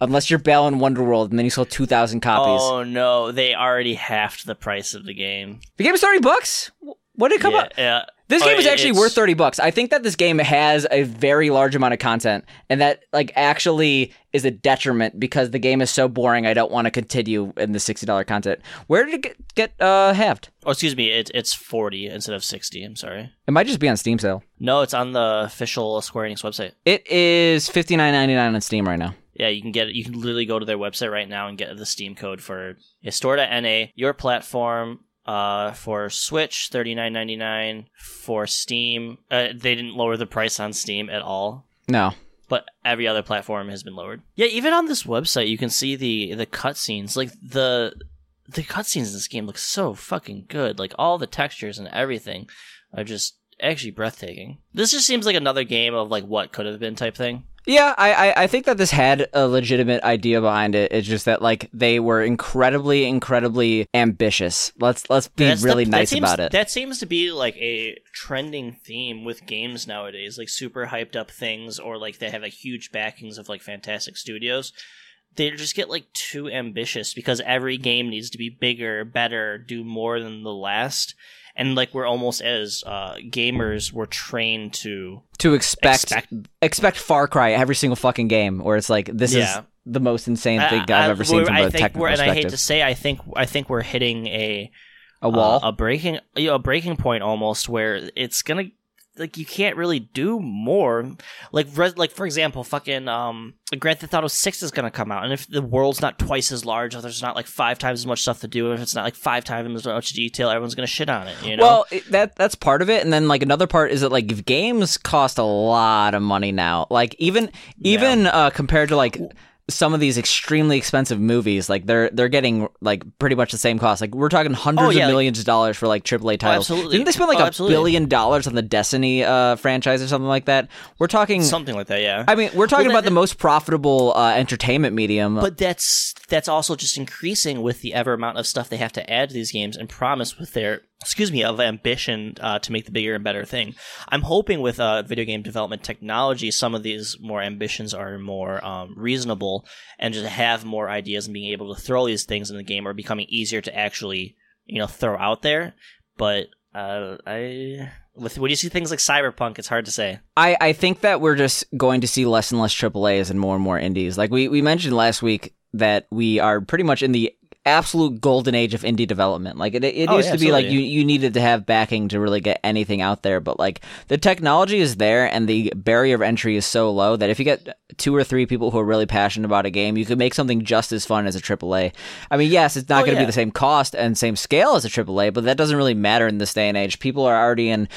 Unless you're Balan Wonderworld and then you sold two thousand copies. Oh no, they already halved the price of the game. The game is thirty bucks. What did it come yeah, out? yeah. This game is actually it's- worth 30 bucks. I think that this game has a very large amount of content and that like actually is a detriment because the game is so boring I don't want to continue in the $60 content. Where did it get, get uh halved? Oh, excuse me. It, it's forty instead of sixty. I'm sorry. It might just be on Steam sale. No, it's on the official Square Enix website. It is $59.99 on Steam right now. Yeah, you can get it. You can literally go to their website right now and get the Steam code for Histora.na, your platform. Uh, for Switch, thirty nine ninety nine. For Steam, uh, they didn't lower the price on Steam at all. No. but every other platform has been lowered. Yeah, even on this website, you can see the the cutscenes. Like the the cutscenes in this game look so fucking good. Like all the textures and everything are just actually breathtaking. This just seems like another game of like what could have been type thing. Yeah, I, I I think that this had a legitimate idea behind it. It's just that like they were incredibly incredibly ambitious. Let's let's be That's really that nice seems- about it. That seems to be like a trending theme with games nowadays, like super hyped up things, or like they have like huge backings of like fantastic studios. They just get like too ambitious because every game needs to be bigger, better, do more than the last. And like we're almost as uh, gamers we're trained to to expect, expect expect Far Cry every single fucking game, where it's like this Yeah. is the most insane thing I- I've I- ever seen from I a think technical we're- and I hate to say, I think I think we're hitting a a wall. uh, a breaking, you know, a breaking point almost where it's gonna like you can't really do more. Like, res- like for example, fucking um, Grand Theft Auto Six is gonna come out, and if the world's not twice as large, or there's not like five times as much stuff to do, if it's not like five times as much detail, everyone's gonna shit on it. You know? Well, it, that that's part of it, and then like another part is that like if games cost a lot of money now. Like even even uh, compared to like some of these extremely expensive movies, like they're they're getting like pretty much the same cost. Like we're talking hundreds Oh, yeah, of like- millions of dollars for like AAA titles. absolutely. Didn't they spend like Oh, a absolutely. billion dollars on the Destiny uh, franchise or something like that? We're talking. something like that, yeah. I mean, we're talking Well, about the most profitable uh, entertainment medium. But that's that's also just increasing with the ever amount of stuff they have to add to these games and promise with their excuse me of ambition uh, to make the bigger and better thing. I'm hoping with uh, video game development technology, some of these more ambitions are more um, reasonable and just have more ideas and being able to throw these things in the game are becoming easier to actually you know throw out there. But uh, I with when you see things like Cyberpunk, it's hard to say. I, I think that we're just going to see less and less AAAs and more and more indies. Like we, we mentioned last week that we are pretty much in the absolute golden age of indie development. Like it, it Oh, used yeah, to be like you, you needed to have backing to really get anything out there, but like the technology is there and the barrier of entry is so low that if you get two or three people who are really passionate about a game, you could make something just as fun as a AAA. I mean, yes, it's not Oh, going to yeah. be the same cost and same scale as a AAA, but that doesn't really matter in this day and age. People are already in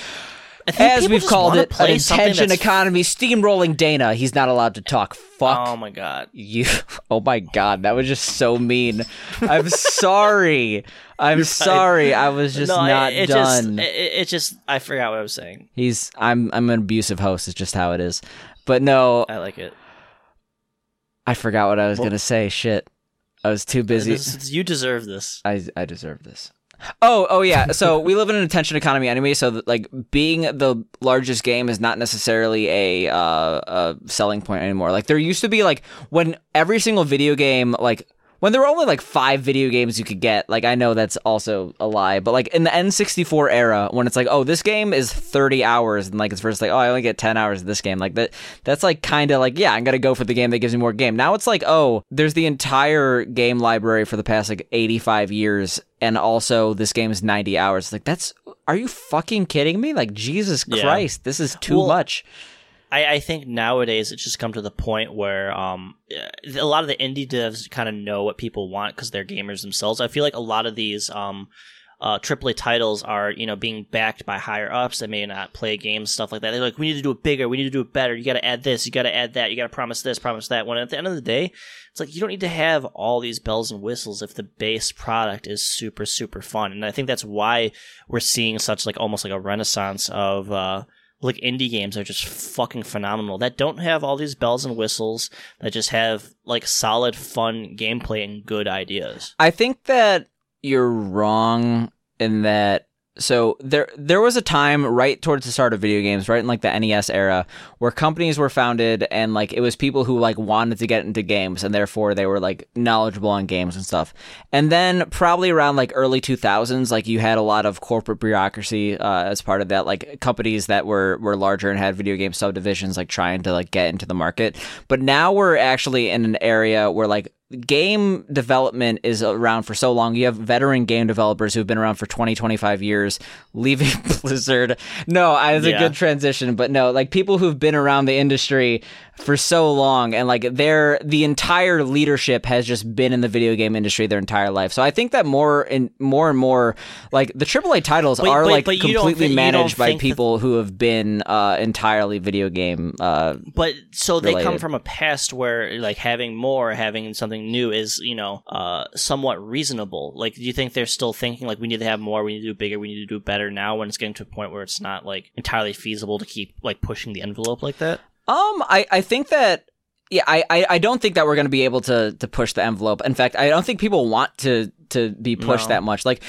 as we've called it, play an attention economy steamrolling Dana. He's not allowed to talk. Fuck Oh my god. you. Oh my god, that was just so mean. I'm sorry. I'm sorry. I was just no, not it, it done. Just, it, it just I forgot what I was saying. He's I'm I'm an abusive host. It's just how it is. But no, I like it. I forgot what I was Well- gonna say. Shit, I was too busy. You deserve this. I I deserve this. Oh, oh yeah. So we live in an attention economy anyway. So that, like being the largest game is not necessarily a uh, a selling point anymore. Like there used to be like when every single video game like when there were only like five video games you could get. Like I know that's also a lie, but like in the N64 era when it's like oh this game is 30 hours and like it's first like oh I only get 10 hours of this game. Like that that's like kind of like yeah I'm gonna go for the game that gives me more game. Now it's like oh there's the entire game library for the past like 85 years and also this game is 90 hours like that's are you fucking kidding me like jesus Yeah. christ this is too Well, much I, I think nowadays it's just come to the point where um a lot of the indie devs kind of know what people want because they're gamers themselves. I feel like a lot of these um uh AAA titles are you know being backed by higher ups that may not play games stuff like that. They're like we need to do it bigger, we need to do it better. You got to add this, you got to add that, you got to promise this, promise that. When at the end of the day, it's like you don't need to have all these bells and whistles if the base product is super super fun. And I think that's why we're seeing such like almost like a renaissance of uh like indie games are just fucking phenomenal that don't have all these bells and whistles that just have like solid fun gameplay and good ideas. I think that you're wrong in that so there there was a time right towards the start of video games right in like the NES era where companies were founded and like it was people who like wanted to get into games and therefore they were like knowledgeable on games and stuff. And then probably around like early 2000s like you had a lot of corporate bureaucracy uh, as part of that like companies that were were larger and had video game subdivisions like trying to like get into the market. But now we're actually in an area where like game development is around for so long. You have veteran game developers who've been around for 20, 25 years leaving Blizzard. No, I was a good transition, but no, like people who've been around the industry for so long and like their the entire leadership has just been in the video game industry their entire life. So I think that more and more and more like the AAA titles But- are but- like but completely thi- managed by that- people who have been uh, entirely video game uh, but so they come from a past where like having more having something new is you know uh somewhat reasonable. Like do you think they're still thinking like we need to have more we need to do bigger we need to do better now when it's getting to a point where it's not like entirely feasible to keep like pushing the envelope like that Um, I, I think that yeah, I, I, I don't think that we're going to be able to to push the envelope. In fact, I don't think people want to to be pushed No. that much. Like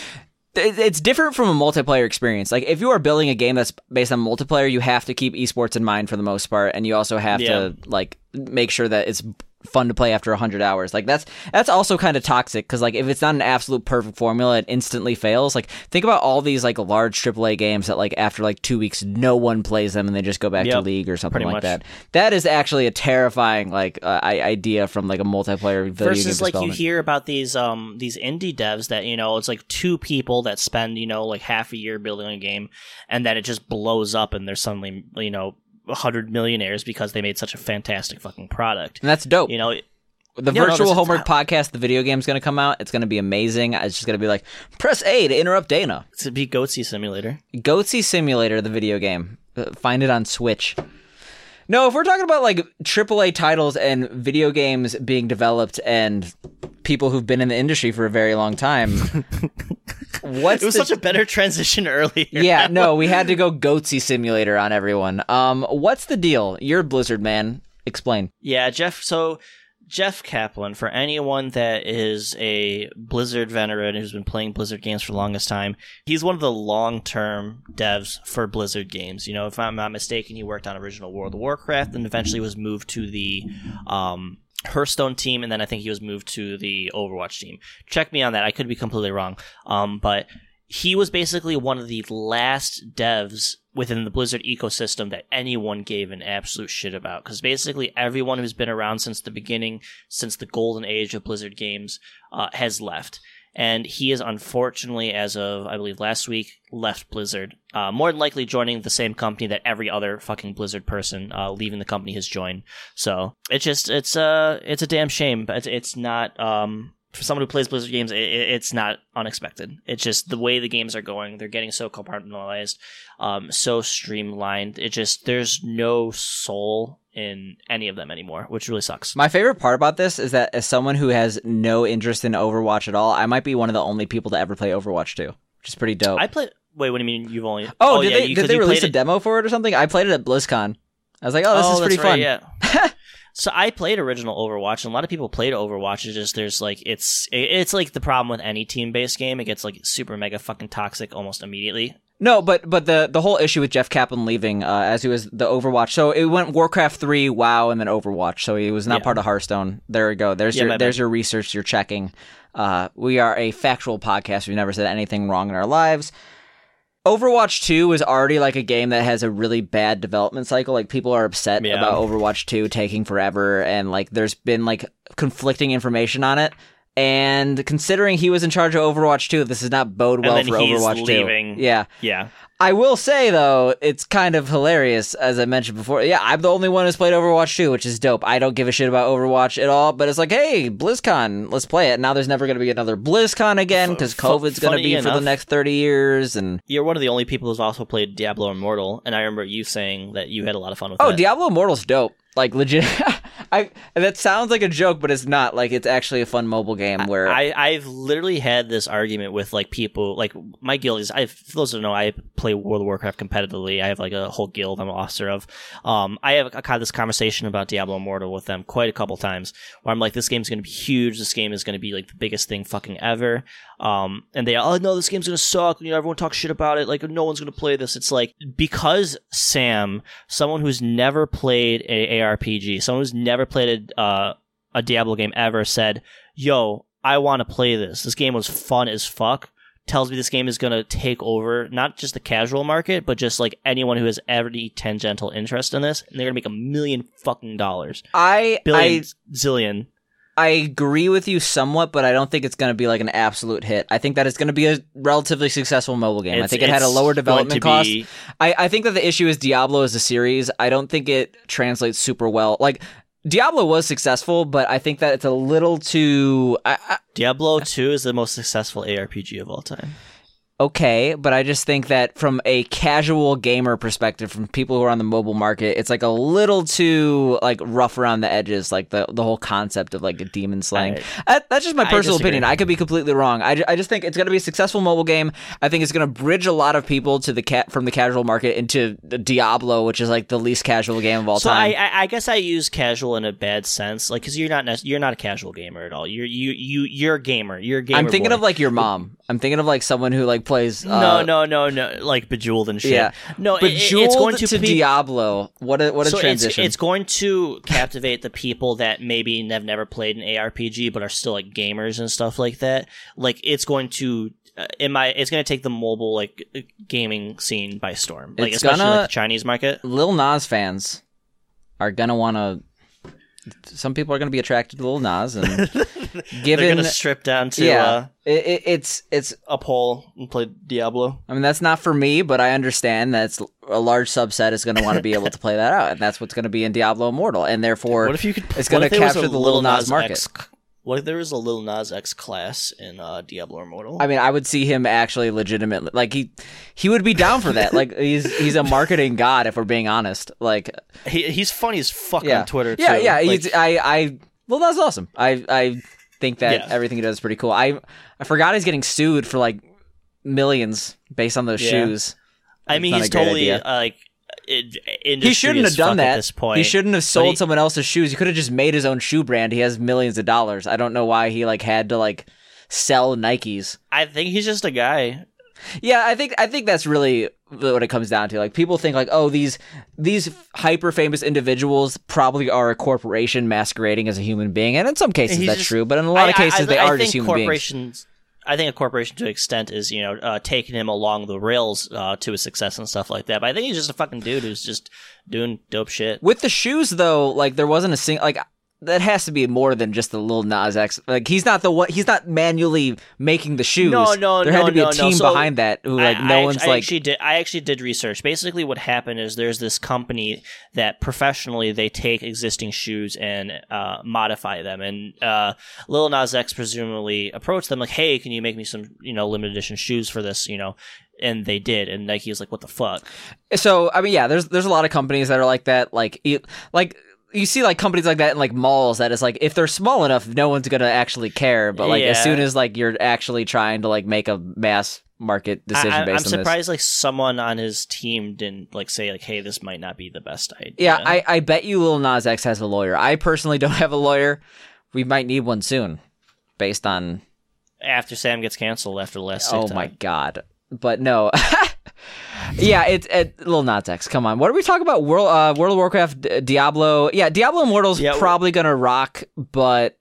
it's different from a multiplayer experience. Like if you are building a game that's based on multiplayer, you have to keep esports in mind for the most part, and you also have Yeah. to like make sure that it's fun to play after 100 hours. Like that's that's also kind of toxic cuz like if it's not an absolute perfect formula it instantly fails. Like think about all these like large AAA games that like after like 2 weeks no one plays them and they just go back to league or something like much. that. That is actually a terrifying like uh, i- idea from like a multiplayer video versus game like you hear about these um these indie devs that you know it's like two people that spend you know like half a year building a game and then it just blows up and they're suddenly you know a hundred millionaires because they made such a fantastic fucking product and that's dope. you know The no, virtual this- homework podcast, the video game's going to come out. It's going to be amazing. It's just going to be like, press A to interrupt Dana. It's going to be goatsy simulator Goatsy Simulator, the video game. Uh, Find it on Switch. No, if we're talking about like AAA titles and video games being developed and people who've been in the industry for a very long time, what's it was the- such a better transition earlier yeah, no, we had to go Goatsy Simulator on everyone. Um, what's the deal? You're Blizzard man. Explain. Yeah, Jeff. So Jeff Kaplan, for anyone that is a Blizzard veteran who's been playing Blizzard games for the longest time, he's one of the long-term devs for Blizzard games. You know, if I'm not mistaken, he worked on original World of Warcraft and eventually was moved to the um, Hearthstone team, and then I think he was moved to the Overwatch team. Check me on that. I could be completely wrong. Um, but he was basically one of the last devs within the Blizzard ecosystem that anyone gave an absolute shit about. Because basically, everyone who's been around since the beginning, since the golden age of Blizzard games, uh, has left. And he is unfortunately, as of I believe last week, left Blizzard. Uh, more than likely joining the same company that every other fucking Blizzard person uh, leaving the company has joined. So it's just it's uh it's a damn shame, but it's, not um for someone who plays Blizzard games, it- it's not unexpected. It's just the way the games are going. They're getting so compartmentalized, um, so streamlined. It just there's no soul in any of them anymore, which really sucks. My favorite part about this is that as someone who has no interest in Overwatch at all, I might be one of the only people to ever play Overwatch 2, which is pretty dope. I play. Wait, what do you mean? You've only? oh, oh did yeah, they you- did they release a it- demo for it or something? I played it at BlizzCon. I was like, oh, this oh, is that's pretty fun. yeah. so I played original Overwatch, and a lot of people played Overwatch. It's just there's like it's it's like the problem with any team based game. It gets like super mega fucking toxic almost immediately. No, but but the the whole issue with Jeff Kaplan leaving uh, as he was the Overwatch. So it went Warcraft three, WoW, and then Overwatch. So he was not Yeah. part of Hearthstone. There we go. There's Yeah, your my bad. there's your research. You're checking. Uh, we are a factual podcast. We've never said anything wrong in our lives. Overwatch 2 is already like a game that has a really bad development cycle. Like people are upset Yeah. about Overwatch 2 taking forever and like there's been like conflicting information on it. And considering he was in charge of Overwatch 2, this does not bode well for Overwatch leaving. 2. Yeah. Yeah, I will say though, it's kind of hilarious as I mentioned before. Yeah, I'm the only one who's played Overwatch 2, which is dope. I don't give a shit about Overwatch at all, but it's like, hey, BlizzCon, let's play it. Now there's never going to be another BlizzCon again because COVID's going to be for the next 30 years and you're one of the only people who's also played Diablo Immortal, and I remember you saying that you had a lot of fun with Oh, that. Diablo Immortal's dope. Like legit. I that sounds like a joke, but it's not. Like it's actually a fun mobile game where I, I've literally had this argument with like people like my guild is I for those who know I play World of Warcraft competitively. I have like a whole guild I'm an officer of. Um, I have I've had this conversation about Diablo Immortal with them quite a couple times where I'm like, this game's gonna be huge. This game is gonna be like the biggest thing fucking ever. Um, and they oh no, this game's gonna suck. You know, everyone talks shit about it. Like no one's gonna play this. It's like because Sam, someone who's never played a ARPG, someone who's never played a uh, a Diablo game ever said, "Yo, I want to play this. This game was fun as fuck." Tells me this game is gonna take over not just the casual market, but just like anyone who has any tangential interest in this, and they're gonna make a million fucking dollars, I billion, I zillion. I agree with you somewhat, but I don't think it's going to be like an absolute hit. I think that it's going to be a relatively successful mobile game. I think it had a lower development cost. be- I, I think that the issue is Diablo as a series. I don't think it translates super well. Like Diablo was successful, but I think that it's a little too I, I, Diablo Two is the most successful ARPG of all time. Okay. But I just think that from a casual gamer perspective, from people who are on the mobile market, it's like a little too like rough around the edges. Like the the whole concept of like a demon slaying. I- That, that's just my personal opinion. I could be completely wrong. I, I just think it's going to be a successful mobile game. I think it's going to bridge a lot of people to the cat from the casual market into the Diablo, which is like the least casual game of all so time. I, I, I guess I use casual in a bad sense, like because you're not you're not a casual gamer at all. You're you you you're a gamer. You're a gamer. I'm thinking boy. of like your mom. I'm thinking of like someone who like plays. no, Uh, no, no, no, like bejeweled and shit. Yeah. No, it- it- Bejeweled it's going to, to, be, Diablo. What a what a so transition. it's going to captivate the people that maybe have never played an ARPG but are still like gamers and stuff like that. Like it's going to uh, in my it's going to take the mobile like uh, gaming scene by storm. Like It's especially gonna- like the Chinese market. Lil Nas fans are gonna want to. Some people are gonna be attracted to Lil Nas, and They're given going to strip down to yeah, uh, it, it, it's it's. a pole and play Diablo. I mean, that's not for me, but I understand that a large subset is going to want to be able to play that out, and that's what's going to be in Diablo Immortal, and therefore What if you could? it's going to if there was capture the Lil Nas market. X, what if there was a Lil Nas X class in uh, Diablo Immortal? I mean, I would see him actually legitimately like he he would be down for that. Like he's he's a marketing god if we're being honest. Like he, he's funny as fuck yeah, on Twitter. Yeah, too. yeah. Like, he's, I I well, that's awesome. I I think that Yeah. everything he does is pretty cool. I I forgot he's getting sued for like millions based on those Yeah. shoes. I mean, he's totally uh, like it, He shouldn't have done that. at this point. He shouldn't have sold he- someone else's shoes. He could have just made his own shoe brand. He has millions of dollars. I don't know why he like had to like sell Nikes. I think he's just a guy. Yeah, I think I think that's really what it comes down to. Like people think like, oh, these these hyper famous individuals probably are a corporation masquerading as a human being, and in some cases He's that's just- true, but in a lot of I- I- cases I, they I are think just human beings. I think a corporation to an extent is you know uh, taking him along the rails uh, to his success and stuff like that. But I think he's just a fucking dude who's just doing dope shit. With the shoes though, like there wasn't a single like that has to be more than just a Lil Nas X. Like he's not the one. He's not manually making the shoes. No, no, There no, had to be no, a no. team So, behind that who like I, no I, one's I like. actually did. I actually did research. Basically, what happened is there's this company that professionally they take existing shoes and uh, modify them. And uh, Lil Nas X presumably approached them like, "Hey, can you make me some you know limited edition shoes for this?" You know, and they did. And Nike was like, "What the fuck?" So I mean, yeah, there's there's a lot of companies that are like that. Like like you see like companies like that in like malls that is like if they're small enough, no one's gonna actually care. But like as soon as like you're actually trying to like make a mass market decision I, I'm on this. surprised like someone on his team didn't like say like, "Hey, this might not be the best idea." Yeah, I, I bet you Lil Nas X has a lawyer. I personally don't have a lawyer. We might need one soon, based on after Sam gets canceled after the last. oh my god. But no, yeah, it's it, Lil Nas X. Come on, what are we talking about? World uh, World of Warcraft, D- Diablo. Yeah, Diablo Immortal's Yeah, probably gonna rock, but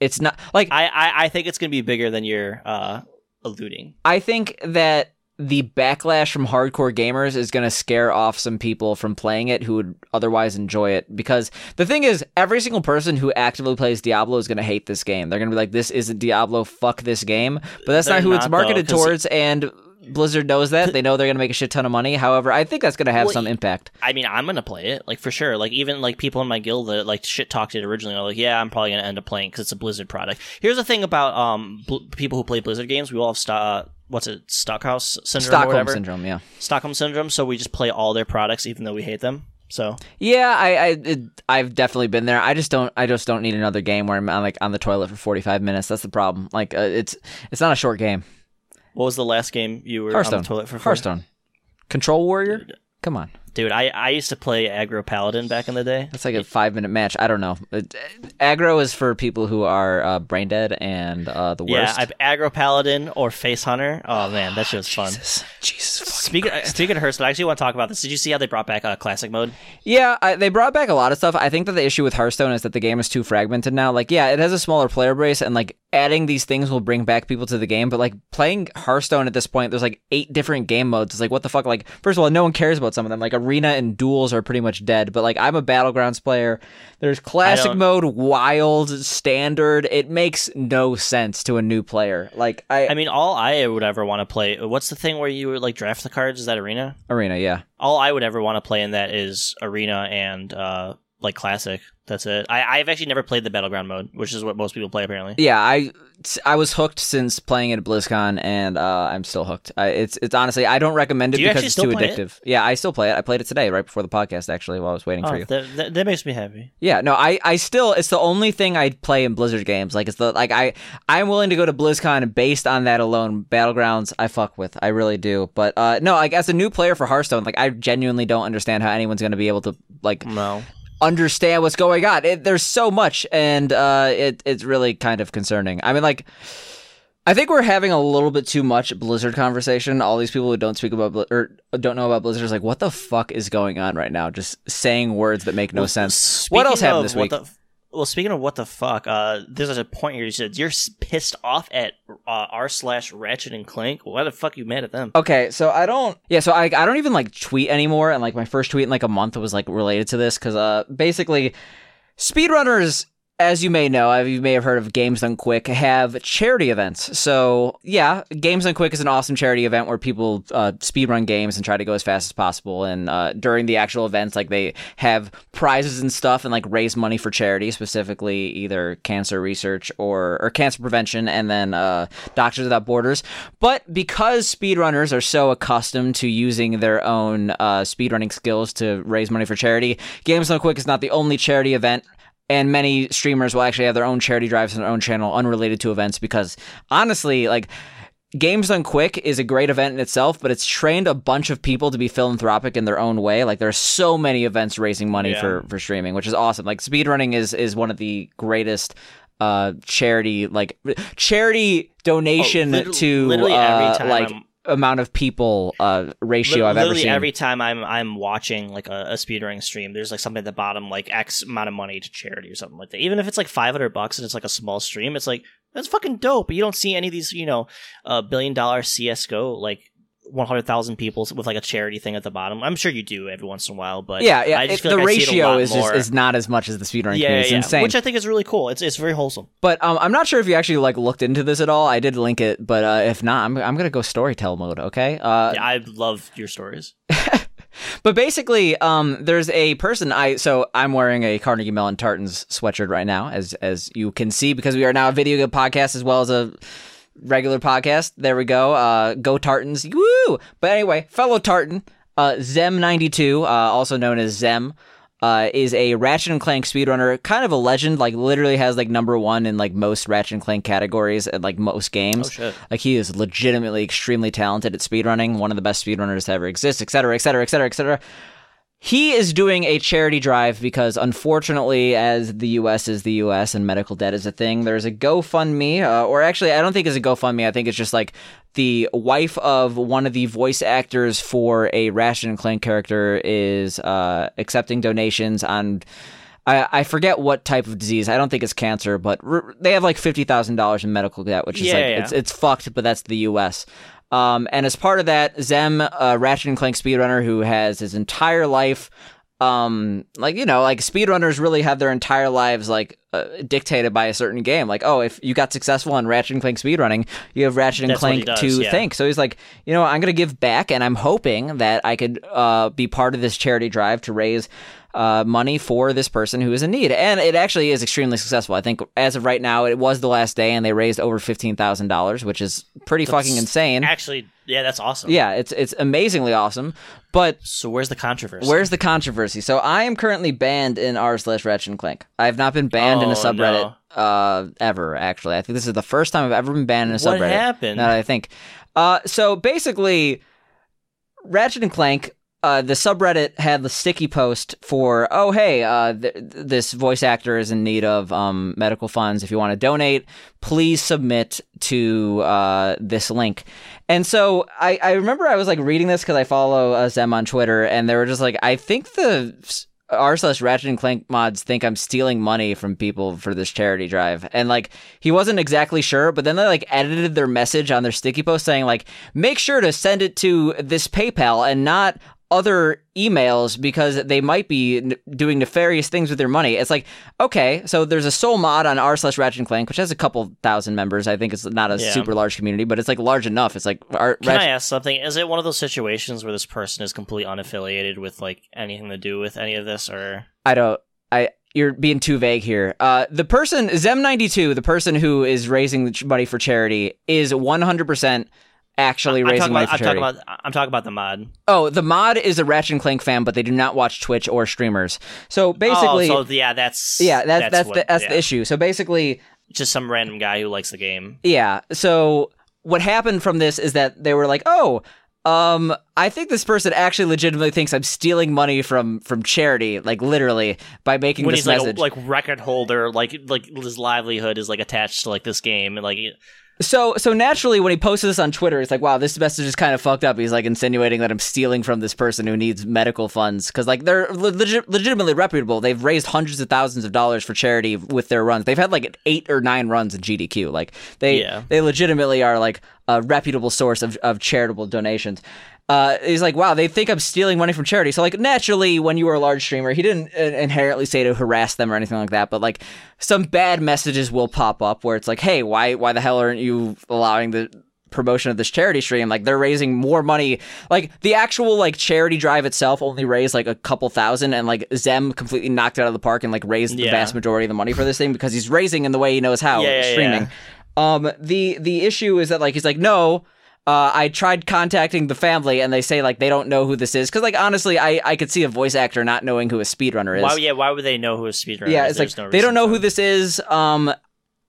it's not like I, I I think it's gonna be bigger than you're uh, alluding. I think that the backlash from hardcore gamers is going to scare off some people from playing it who would otherwise enjoy it. Because the thing is, every single person who actively plays Diablo is going to hate this game. They're going to be like, this isn't Diablo, fuck this game. But that's They're not who it's marketed though, towards, and Blizzard knows that. They know they're going to make a shit ton of money. However, I think that's going to have Well, some impact. I mean, I'm gonna play it, like for sure. Like even like people in my guild that like shit talked it originally are like, yeah, I'm probably gonna end up playing because it's a Blizzard product. Here's the thing about um bl- people who play Blizzard games, we all have sto- uh, what's it, Stockhouse syndrome or Stockholm syndrome, yeah. Stockholm syndrome. So we just play all their products even though we hate them. So Yeah, I, I it, I've definitely been there. I just don't I just don't need another game where I'm on, like on the toilet for 45 minutes. That's the problem. Like uh, it's it's not a short game. What was the last game you were Hearthstone. on the toilet for? Hearthstone. Control Warrior? Come on. dude. I I used to play aggro paladin back in the day. That's like a five minute match. I don't know. Aggro is for people who are uh, brain dead and uh, the worst. Yeah. I've aggro paladin or face hunter. Oh man, that shit was fun. Jesus. Speaking speaking of Hearthstone, I actually want to talk about this. Did you see how they brought back uh, classic mode? Yeah, I, they brought back a lot of stuff. I think that the issue with Hearthstone is that the game is too fragmented now. Like, yeah, it has a smaller player base, and like adding these things will bring back people to the game. But like playing Hearthstone at this point, there's like eight different game modes. It's like what the fuck? Like, first of all, no one cares about some of them. Like arena and duels are pretty much dead. But like I'm a battlegrounds player. There's classic mode, wild, standard. It makes no sense to a new player. Like I, I mean, all I would ever want to play. What's the thing where you would like draft the cards? Is that arena? arena, yeah. All I would ever want to play in that is arena and uh, like classic. That's it. I, I've actually never played the battleground mode, which is what most people play apparently. Yeah, I I was hooked since playing it at BlizzCon, and uh, I'm still hooked. I, it's it's honestly I don't recommend it Do because it's too play it? addictive. Yeah, I still play it. I played it today, right before the podcast, actually, while I was waiting for Oh, you. that, that, that makes me happy. Yeah, no, I, I still it's the only thing I play in Blizzard games. Like it's the like I I'm willing to go to BlizzCon based on that alone. Battlegrounds I fuck with, I really do. But uh no, like as a new player for Hearthstone, like I genuinely don't understand how anyone's gonna be able to like No. Understand what's going on. It, there's so much, and uh, it it's really kind of concerning. I mean, like I think we're having a little bit too much Blizzard conversation. All these people who don't speak about Bli- or don't know about Blizzard is like, what the fuck is going on right now? Just saying words that make no Well, sense. What else happened this what week? the- well, speaking of what the fuck, uh, there's a point here. You said you're pissed off at uh, r slash Ratchet and Clank. Why the fuck are you mad at them? Okay, so I don't. Yeah, so I I don't even like tweet anymore, and like my first tweet in like a month was like related to this because uh basically, speedrunners, as you may know, you may have heard of Games Done Quick, have charity events. So yeah, Games Done Quick is an awesome charity event where people uh, speedrun games and try to go as fast as possible. And uh, during the actual events, like they have prizes and stuff and like raise money for charity, specifically either cancer research or or cancer prevention, and then uh, Doctors Without Borders. But because speedrunners are so accustomed to using their own uh, speedrunning skills to raise money for charity, Games Done Quick is not the only charity event and many streamers will actually have their own charity drives on their own channel unrelated to events because honestly like Games Done Quick is a great event in itself, but it's trained a bunch of people to be philanthropic in their own way. Like there's so many events raising money Yeah. for for streaming, which is awesome. Like speedrunning is is one of the greatest uh charity like charity donation Oh, lit- to literally uh, every time like I'm- amount of people uh ratio I've ever Literally seen. every time I'm I'm watching like a, a speedrunning stream, there's like something at the bottom like X amount of money to charity or something like that. Even if it's like 500 bucks and it's like a small stream, it's like that's fucking dope. But you don't see any of these, you know, uh, billion dollar CS:GO like 100,000 people with like a charity thing at the bottom. I'm sure you do every once in a while, but yeah, yeah. I just it- the like I see it a ratio is just, is not as much as the speedrunning yeah, community. yeah, It's yeah. insane. which I think is really cool. It's it's very wholesome. But um, I'm not sure if you actually like looked into this at all. I did link it, but uh, if not, I'm I'm gonna go storytell mode. Okay. Uh, Yeah, I love your stories. but basically, um, there's a person. I so I'm wearing a Carnegie Mellon Tartans sweatshirt right now, as as you can see, because we are now a video game podcast as well as a regular podcast. There we go. Uh, go Tartans. Woo! But anyway, fellow Tartan, uh, Zem92, uh, also known as Zem. Uh, is a Ratchet and Clank speedrunner, kind of a legend. Like literally has like number one in like most Ratchet and Clank categories and like most games. Oh, shit. Like he is legitimately extremely talented at speedrunning, one of the best speedrunners to ever exist, et cetera, et cetera, He is doing a charity drive because, unfortunately, as the U.S. is the U.S. and medical debt is a thing, there's a GoFundMe, uh, or actually, I don't think it's a GoFundMe. I think it's just like the wife of one of the voice actors for a Ratchet and Clank character is uh, accepting donations on. I, I forget what type of disease. I don't think it's cancer, but r- they have like fifty thousand dollars in medical debt, which is Yeah, like yeah. it's it's fucked. But that's the U.S. Um, and as part of that, Zem, uh, Ratchet and Clank speedrunner who has his entire life, um, like you know, like speedrunners really have their entire lives like uh, dictated by a certain game. Like, oh, if you got successful on Ratchet and Clank speedrunning, you have Ratchet and That's Clank does, to yeah. thank. So he's like, you know, I'm gonna give back, and I'm hoping that I could uh, be part of this charity drive to raise. Uh, money for this person who is in need, and it actually is extremely successful. I think as of right now, it was the last day, and they raised over fifteen thousand dollars, which is pretty fucking insane. Actually, yeah, that's awesome. Yeah, it's it's amazingly awesome. But So where's the controversy? where's the controversy? So I am currently banned in r slash Ratchet and Clank. I have not been banned in a Oh, subreddit uh, ever. Actually, I think this is the first time I've ever been banned in a What subreddit. happened? Now that I think. Uh, so basically, Ratchet and Clank. Uh, the subreddit had the sticky post for, oh hey, uh, th- this voice actor is in need of um, medical funds. If you want to donate, please submit to uh, this link. And so I, I remember I was like reading this because I follow uh, Zem on Twitter, and they were just like, I think the r slash Ratchet and Clank mods think I'm stealing money from people for this charity drive, and like he wasn't exactly sure, but then they like edited their message on their sticky post saying like, make sure to send it to this PayPal and not other emails because they might be n- doing nefarious things with their money. It's like, okay, so there's a soul mod on r slash Ratchet and Clank, which has a couple thousand members. I think it's not a Yeah. super large community, but it's like large enough. It's like our Can I Ratchet- ask something? Is it one of those situations where this person is completely unaffiliated with like anything to do with any of this, or I don't. I you're being too vague here. Uh, the person Zem92, the person who is raising the ch- money for charity, is 100 percent actually I'm raising money about, for I'm charity. talking about I'm talking about the mod. oh, the mod is a Ratchet and Clank fan, but they do not watch Twitch or streamers. So basically, oh, so yeah, that's yeah, that's that's, what- the, that's yeah. the issue. So basically, Just some random guy who likes the game. Yeah. So what happened from this is that they were like, "Oh, um, I think this person actually legitimately thinks I'm stealing money from from charity, like literally by making When this he's like message." a like record holder, like like his livelihood is like attached to like this game, and like So so naturally, when he posted this on Twitter, it's like, wow, this message is kind of fucked up. He's like insinuating that I'm stealing from this person who needs medical funds because like they're legit, legitimately reputable. They've raised hundreds of thousands of dollars for charity with their runs. They've had like eight or nine runs in GDQ. Like they Yeah. they legitimately are like a reputable source of, of charitable donations. Uh, he's like, wow, they think I'm stealing money from charity. So, like, naturally, when you were a large streamer, he didn't uh, inherently say to harass them or anything like that. But like, some bad messages will pop up where it's like, hey, why, why the hell aren't you allowing the promotion of this charity stream? Like, they're raising more money. Like, the actual like charity drive itself only raised like a couple thousand, and like Zem completely knocked it out of the park and like raised the vast majority of the money for this thing because he's raising in the way he knows how, Yeah, yeah, streaming. Um, the the issue is that like he's like, no, uh, I tried contacting the family and they say like they don't know who this is because like honestly, I I could see a voice actor not knowing who a speedrunner is. Why? Yeah. Why would they know who a speedrunner? yeah, is? it's like no they don't know who this is. Um,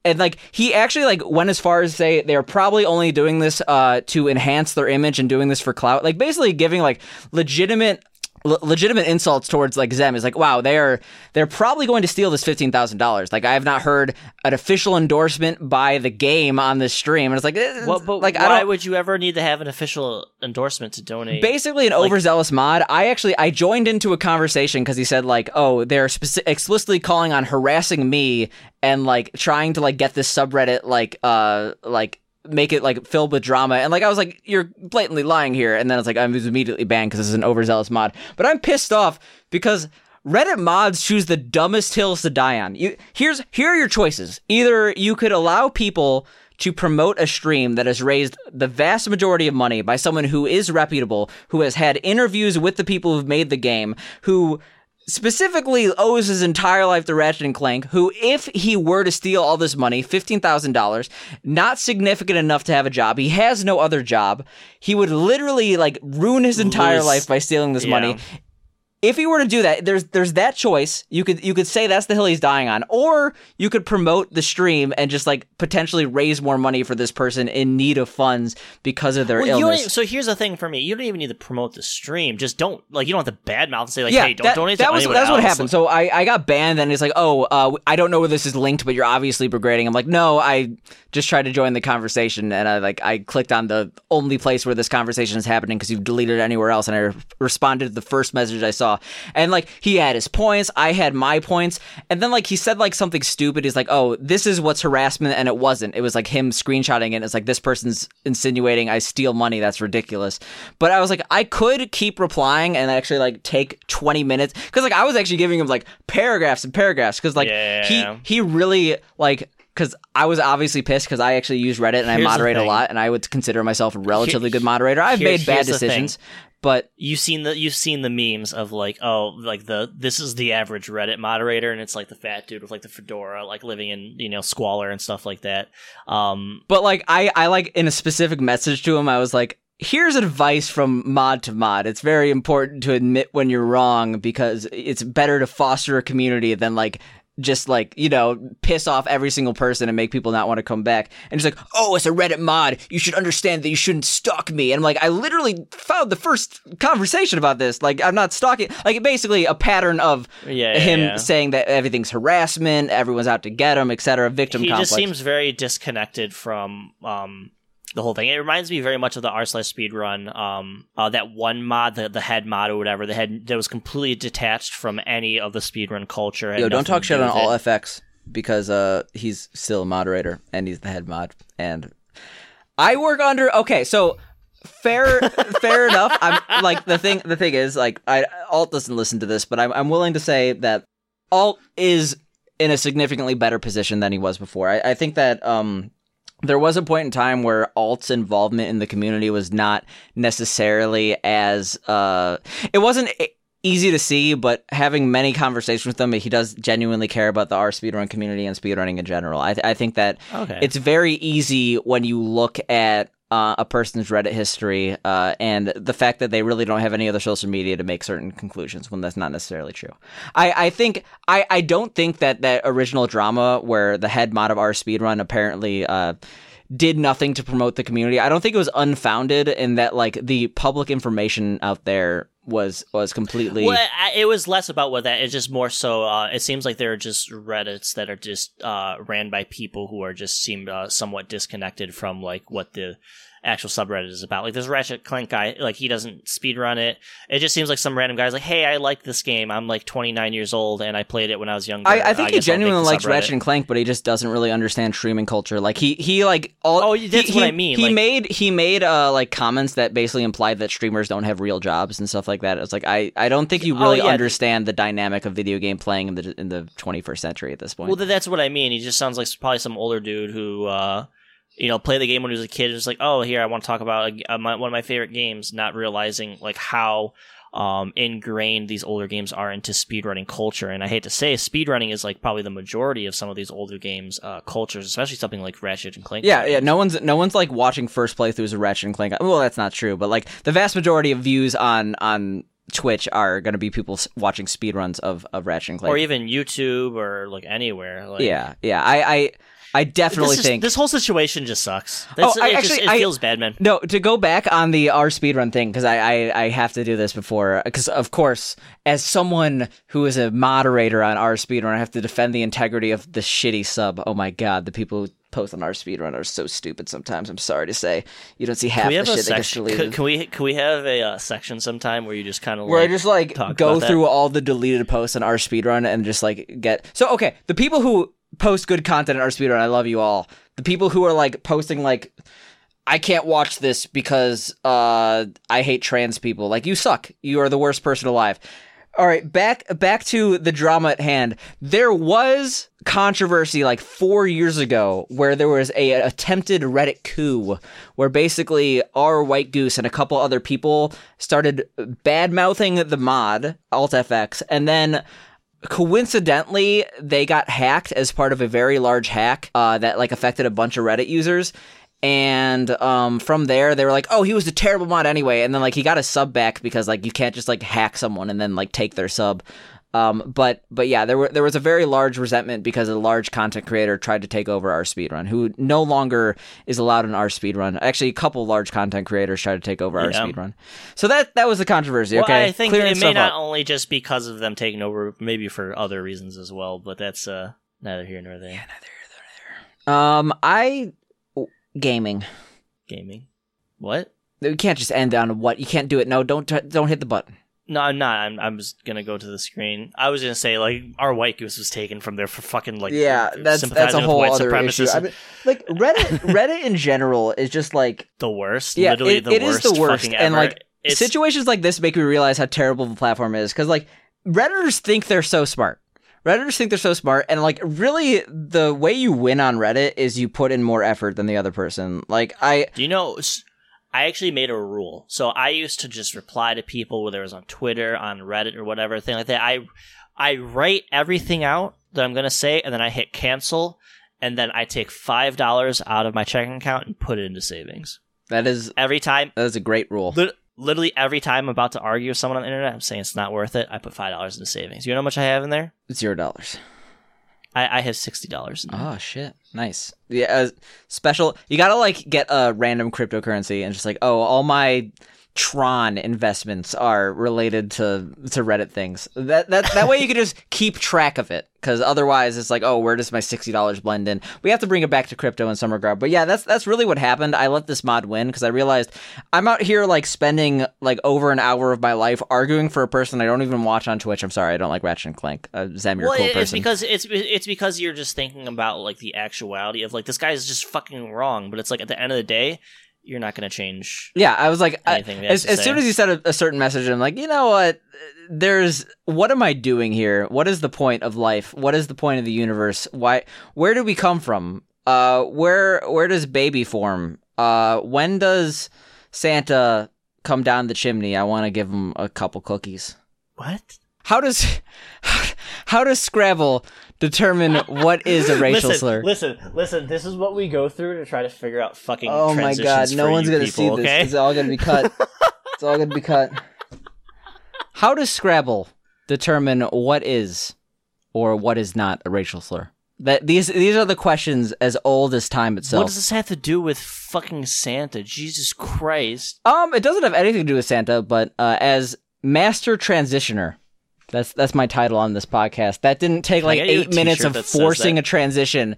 and like he actually like went as far as say they're probably only doing this uh to enhance their image and doing this for clout. Like basically giving like legitimate. Le- Legitimate insults towards like Zem is like, wow, they are they're probably going to steal this fifteen thousand dollars. Like I have not heard an official endorsement by the game on this stream, and it's like, eh, Well, but like I why would you ever need to have an official endorsement to donate? basically an overzealous mod i actually i joined into a conversation because he said like oh they're speci- explicitly calling on harassing me and like trying to like get this subreddit like uh like make it like filled with drama and like i was like you're blatantly lying here and then it's like i was immediately banned because this is an overzealous mod but i'm pissed off because Reddit mods choose the dumbest hills to die on. You here's here are your choices. Either you could allow people to promote a stream that has raised the vast majority of money by someone who is reputable, who has had interviews with the people who've made the game, who specifically owes his entire life to Ratchet and Clank, who, if he were to steal all this money, $15,000, not significant enough to have a job, he has no other job, he would literally like ruin his entire Lose- life by stealing this Yeah. money if he were to do that, there's there's that choice. You could you could say that's the hill he's dying on, or you could promote the stream and just like potentially raise more money for this person in need of funds because of their Well, illness. so here's the thing for me: you don't even need to promote the stream. Just don't like you don't have to badmouth and say like, yeah, "Hey, don't that, donate." that to was that's what happened. So I, I got banned, and it's like, oh, uh, I don't know where this is linked, but you're obviously brigading. I'm like, no, I just tried to join the conversation, and I like I clicked on the only place where this conversation is happening because you've deleted it anywhere else, and I re- responded to the first message I saw, and like he had his points, I had my points, and then like he said like something stupid. He's like, oh, this is what's harassment, and it wasn't. It was like him screenshotting it. It's like this person's insinuating I steal money. That's ridiculous. But I was like, I could keep replying and actually like take 20 minutes because like I was actually giving him like paragraphs and paragraphs because like Yeah. he he really like because I was obviously pissed because I actually use Reddit and I Here's the moderate a lot and I would consider myself a relatively good moderator. I've here- made bad here's the thing. decisions, but You've seen the you've seen the memes of like oh like the this is the average Reddit moderator and it's like the fat dude with like the fedora like living in you know squalor and stuff like that. Um, But like I, I like in a specific message to him, I was like, here's advice from mod to mod. It's very important to admit when you're wrong because it's better to foster a community than like just like, you know, piss off every single person and make people not want to come back. And he's like, oh, it's a Reddit mod. You should understand that you shouldn't stalk me. And I'm like, I literally found the first conversation about this. Like, I'm not stalking. Like, basically a pattern of Yeah, yeah, him yeah. saying that everything's harassment, everyone's out to get him, etc. Victim he complex. just seems very disconnected from um the whole thing. It reminds me very much of the r slash speed run. Um, uh, that one mod, the the head mod or whatever, the head that was completely detached from any of the speedrun culture. Yo, don't talk shit on all it. FX because uh he's still a moderator and he's the head mod and I work under okay, so fair fair enough. I'm like the thing the thing is like I Alt doesn't listen to this, but I'm I'm willing to say that Alt is in a significantly better position than he was before. I, I think that um there was a point in time where Alt's involvement in the community was not necessarily as uh it wasn't easy to see, but having many conversations with him, he does genuinely care about the R speedrun community and speedrunning in general. I, I think that Okay. it's very easy when you look at uh, a person's Reddit history uh, and the fact that they really don't have any other social media to make certain conclusions when that's not necessarily true. I, I think I, I don't think that that original drama where the head mod of our speedrun apparently uh, did nothing to promote the community. I don't think it was unfounded in that like the public information out there was was completely. Well, it was less about what that. It's just more so. Uh, it seems like there are just Reddit's that are just uh, ran by people who are just seem uh, somewhat disconnected from like what the actual subreddit is about. Like this Ratchet Clank guy, like he doesn't speedrun it. It just seems like some random guy's like, "Hey, I like this game. I'm like 29 years old and I played it when I was younger." I, I think he I'll make genuinely likes subreddit." Ratchet and Clank, but he just doesn't really understand streaming culture. Like he he like all. Oh, he- that's he, what I mean, He like- made he made uh like comments that basically implied that streamers don't have real jobs and stuff like that. It's like I I don't think you Oh, really yeah. understand the dynamic of video game playing in the in the 21st century at this point. Well, that's what I mean. He just sounds like probably some older dude who, uh, you know, play the game when he was a kid. And just like, oh, here I want to talk about uh, my, one of my favorite games, not realizing like how um, ingrained these older games are into speedrunning culture. And I hate to say, speedrunning is like probably the majority of some of these older games uh, cultures, especially something like Ratchet and Clank. Yeah, yeah. No one's no one's like watching first playthroughs of Ratchet and Clank. Well, that's not true, but like the vast majority of views on on Twitch are going to be people watching speedruns of of Ratchet and Clank. or even YouTube or like anywhere. Like, yeah, yeah. I I I definitely think this whole situation just sucks. That's, Oh, I it just, actually- it I- feels bad, man. No, to go back on the R speedrun thing because I, I I have to do this before because of course as someone who is a moderator on R speedrun I have to defend the integrity of the shitty sub. Oh my god, the people who post on R speedrun are so stupid. Sometimes I'm sorry to say you don't see half the shit that gets deleted. Can, we can we have a uh, section sometime where you just kind of where like, I just like go about that? through all the deleted posts on our speedrun and just like get so okay the people who post good content on our speedrun. I love you all. The people who are like posting like I can't watch this because uh I hate trans people. Like you suck. You are the worst person alive. All right back back to the drama at hand. There was controversy like 4 years ago where there was a attempted reddit coup where basically our white goose and a couple other people started bad mouthing the mod alt fx and then coincidentally they got hacked as part of a very large hack uh, that like affected a bunch of reddit users. And um, from there they were like oh he was a terrible mod anyway. And then like he got a sub back because like you can't just like hack someone and then like take their sub um, but but yeah there were there was a very large resentment because a large content creator tried to take over our speedrun who no longer is allowed in our speedrun actually a couple large content creators tried to take over our speedrun so that that was the controversy Well, okay I think Clearing it may not up. only just because of them taking over, maybe for other reasons as well. But that's uh, neither here nor there. um i gaming Gaming. What? You can't just end on what you can't do it. No, don't t- don't hit the button. No, I'm not. I'm, I'm just gonna go to the screen. I was gonna say like our white goose was taken from there for fucking like yeah, that's that's a whole other issue. I mean, like Reddit, Reddit in general is just like the worst. Yeah, literally it- the it is worst. the worst, and, ever. like, it's, situations like this make me realize how terrible the platform is because like Redditors think they're so smart. Redditors think they're so smart, and like really, the way you win on Reddit is you put in more effort than the other person. Like I, Do you know? I actually made a rule. So I used to just reply to people, whether it was on Twitter, on Reddit, or whatever thing like that. I I write everything out that I'm gonna say, and then I hit cancel, and then I take five dollars out of my checking account and put it into savings that is every time. that is a great rule. Lit- Literally every time I'm about to argue with someone on the internet, I'm saying it's not worth it. I put five dollars into savings. You know how much I have in there? Zero dollars. I, I have sixty dollars. Oh shit! Nice. Yeah, uh, special. You gotta like get a random cryptocurrency and just like, oh, all my Tron investments are related to to Reddit things. That that that way you can just keep track of it. Because otherwise, it's like, oh, where does my sixty dollars blend in? We have to bring it back to crypto in some regard. But yeah, that's that's really what happened. I let this mod win because I realized I'm out here like spending like over an hour of my life arguing for a person I don't even watch on Twitch. I'm sorry, I don't like Ratchet and Clank. Uh, Zem, you're well, a cool it's person. because it's it's because you're just thinking about like the actuality of like this guy is just fucking wrong. But it's like at the end of the day, you're not going to change. Yeah, I was like, I, Anything he as, as soon as you said a, a certain message, I'm like, you know what? There's what am I doing here? What is the point of life? What is the point of the universe? Why? Where do we come from? Uh, where where does baby form? Uh, when does Santa come down the chimney? I want to give him a couple cookies. What? How does how does Scrabble determine what is a racial listen, slur? Listen, listen. This is what we go through to try to figure out fucking. Oh my god, no one's gonna people, see this. Okay? It's all gonna be cut. it's all gonna be cut. How does Scrabble determine what is or what is not a racial slur? That these these are the questions as old as time itself. What does this have to do with fucking Santa? Jesus Christ! Um, it doesn't have anything to do with Santa, but uh, as Master Transitioner. That's that's my title on this podcast. That didn't take like get you a eight minutes of forcing a transition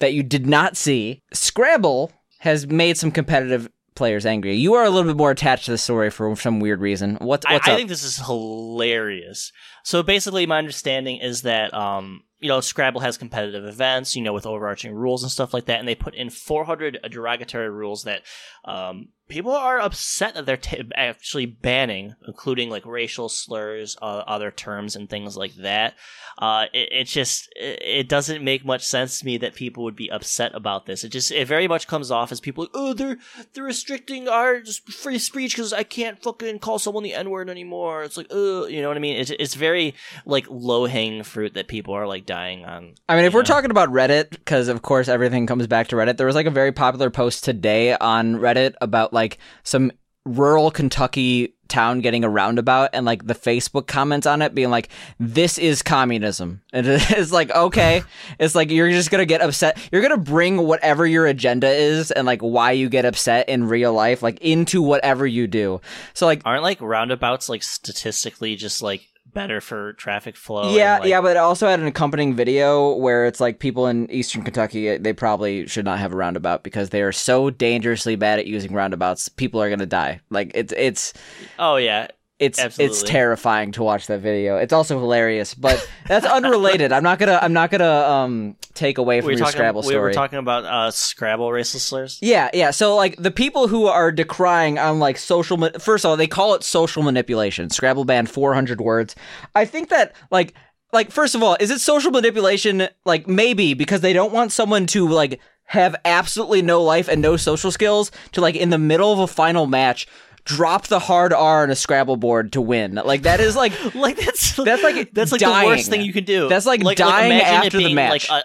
that you did not see. Scrabble has made some competitive players angry. You are a little bit more attached to the story for some weird reason. What's I, I think this is hilarious. So basically, my understanding is that um, you know Scrabble has competitive events, you know, with overarching rules and stuff like that, and they put in 400 derogatory rules that um, people are upset that they're t- actually banning, including like racial slurs, uh, other terms, and things like that. Uh, it, it just it, it doesn't make much sense to me that people would be upset about this. It just it very much comes off as people oh they're they're restricting our free speech because I can't fucking call someone the n word anymore. It's like, uh, you know what I mean? It's it's very like low hanging fruit that people are like dying on. I mean, if you we're talking about Reddit, because of course everything comes back to Reddit, there was like a very popular post today on Reddit about like some rural Kentucky town getting a roundabout and like the Facebook comments on it being like, this is communism. And it's like, okay. It's like you're just gonna get upset. You're gonna bring whatever your agenda is and like why you get upset in real life, like into whatever you do. So like aren't like roundabouts like statistically just like better for traffic flow? yeah, like, yeah, but it also had an accompanying video where it's like people in Eastern Kentucky, eh, they probably should not have a roundabout because they are so dangerously bad at using roundabouts. People are gonna die. Like it's it's Oh yeah, it's it's terrifying to watch that video. It's also hilarious, but that's unrelated. I'm not gonna I'm not gonna um take away from we were your talking. Scrabble we story. were talking about uh, Scrabble racial slurs. Yeah, yeah. So like the people who are decrying on like social ma- first of all, they call it social manipulation. Scrabble banned 400 words. I think that like like first of all, is it social manipulation like maybe because they don't want someone to like have absolutely no life and no social skills to like in the middle of a final match drop the hard R on a Scrabble board to win. Like that is like Like that's That's like that's like dying. the worst thing you can do. That's like dying imagine it after the match. Like a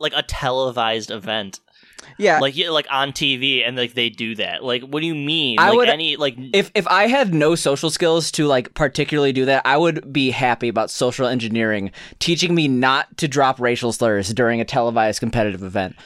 like a televised event, yeah. like yeah, like on TV, and like they do that. Like, what do you mean? I like would- any like if if I had no social skills to like particularly do that, I would be happy about social engineering teaching me not to drop racial slurs during a televised competitive event.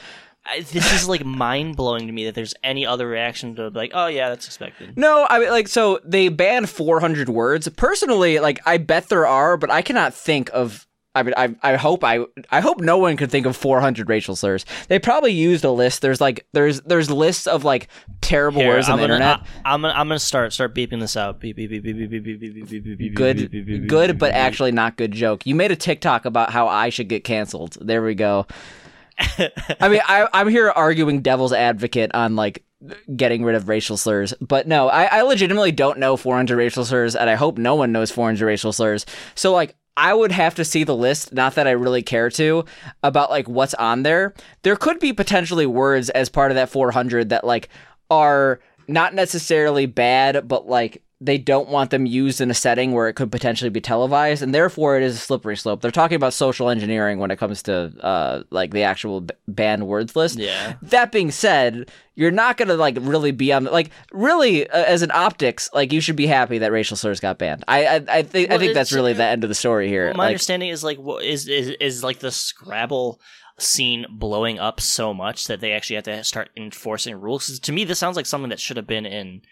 I, this is like mind blowing to me that there's any other reaction to like, oh yeah, that's expected. No, I mean like so they banned 400 words. Personally, like I bet there are, but I cannot think of I mean, I, I hope I I hope no one could think of 400 racial slurs. They probably used a list. There's like there's there's lists of like terrible Here, words on I'm the gonna, internet. I, am gonna I'm gonna start start beeping this out. Beep beep beep beep beep beep beep beep beep beep beep good beep, beep, beep, good but actually not good joke you made a tiktok about how i should get canceled there we go i mean I, i'm here arguing devil's advocate on like getting rid of racial slurs but no I, I legitimately don't know 400 racial slurs and i hope no one knows 400 racial slurs so like I would have to see the list, not that I really care to, about like what's on there. There could be potentially words as part of that 400 that like are not necessarily bad, but like they don't want them used in a setting where it could potentially be televised, and therefore it is a slippery slope. They're talking about social engineering when it comes to uh, like the actual b- banned words list. Yeah. That being said, you're not gonna like really be on like really uh, as an optics like you should be happy that racial slurs got banned. I I, I think I think that's really the end of the story here. Well, my Like, understanding is like what is is is like the Scrabble scene blowing up so much that they actually have to start enforcing rules. to me, this sounds like something that should have been in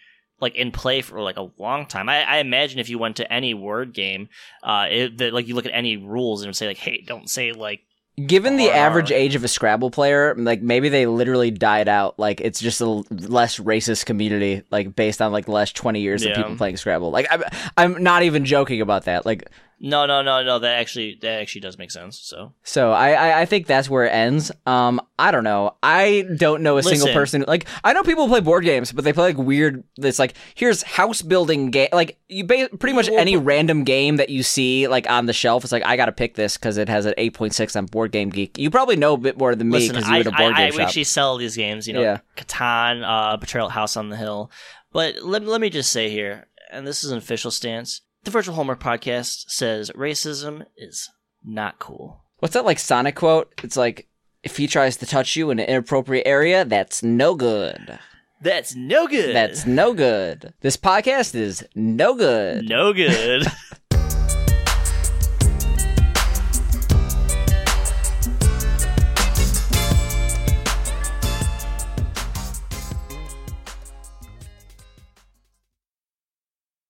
like in play for like a long time. I, I imagine if you went to any word game, uh, it, that like you look at any rules and say like, hey, don't say like Given the average age of a Scrabble player, like maybe they literally died out. Like it's just a less racist community, like based on like the last twenty years Yeah. of people playing Scrabble. Like I'm, I'm not even joking about that. Like no, no, no, no. That actually that actually does make sense. So so, I, I, I think that's where it ends. Um, I don't know. I don't know a single person. Like I know people play board games, but they play like weird. It's like here's house building game. Like you, ba- pretty much any random game that you see like on the shelf. It's like I got to pick this because it has an eight point six on Board Game Geek. You probably know a bit more than me listen, because you I, at a board I, game I shop. actually sell these games. You know, Yeah. Catan, uh, Betrayal at House on the Hill. But let let me just say here, and this is an official stance. The Virtual Homework Podcast says racism is not cool. What's that like Sonic quote? It's like if he tries to touch you in an inappropriate area, that's no good. That's no good. That's no good. This podcast is no good. no good.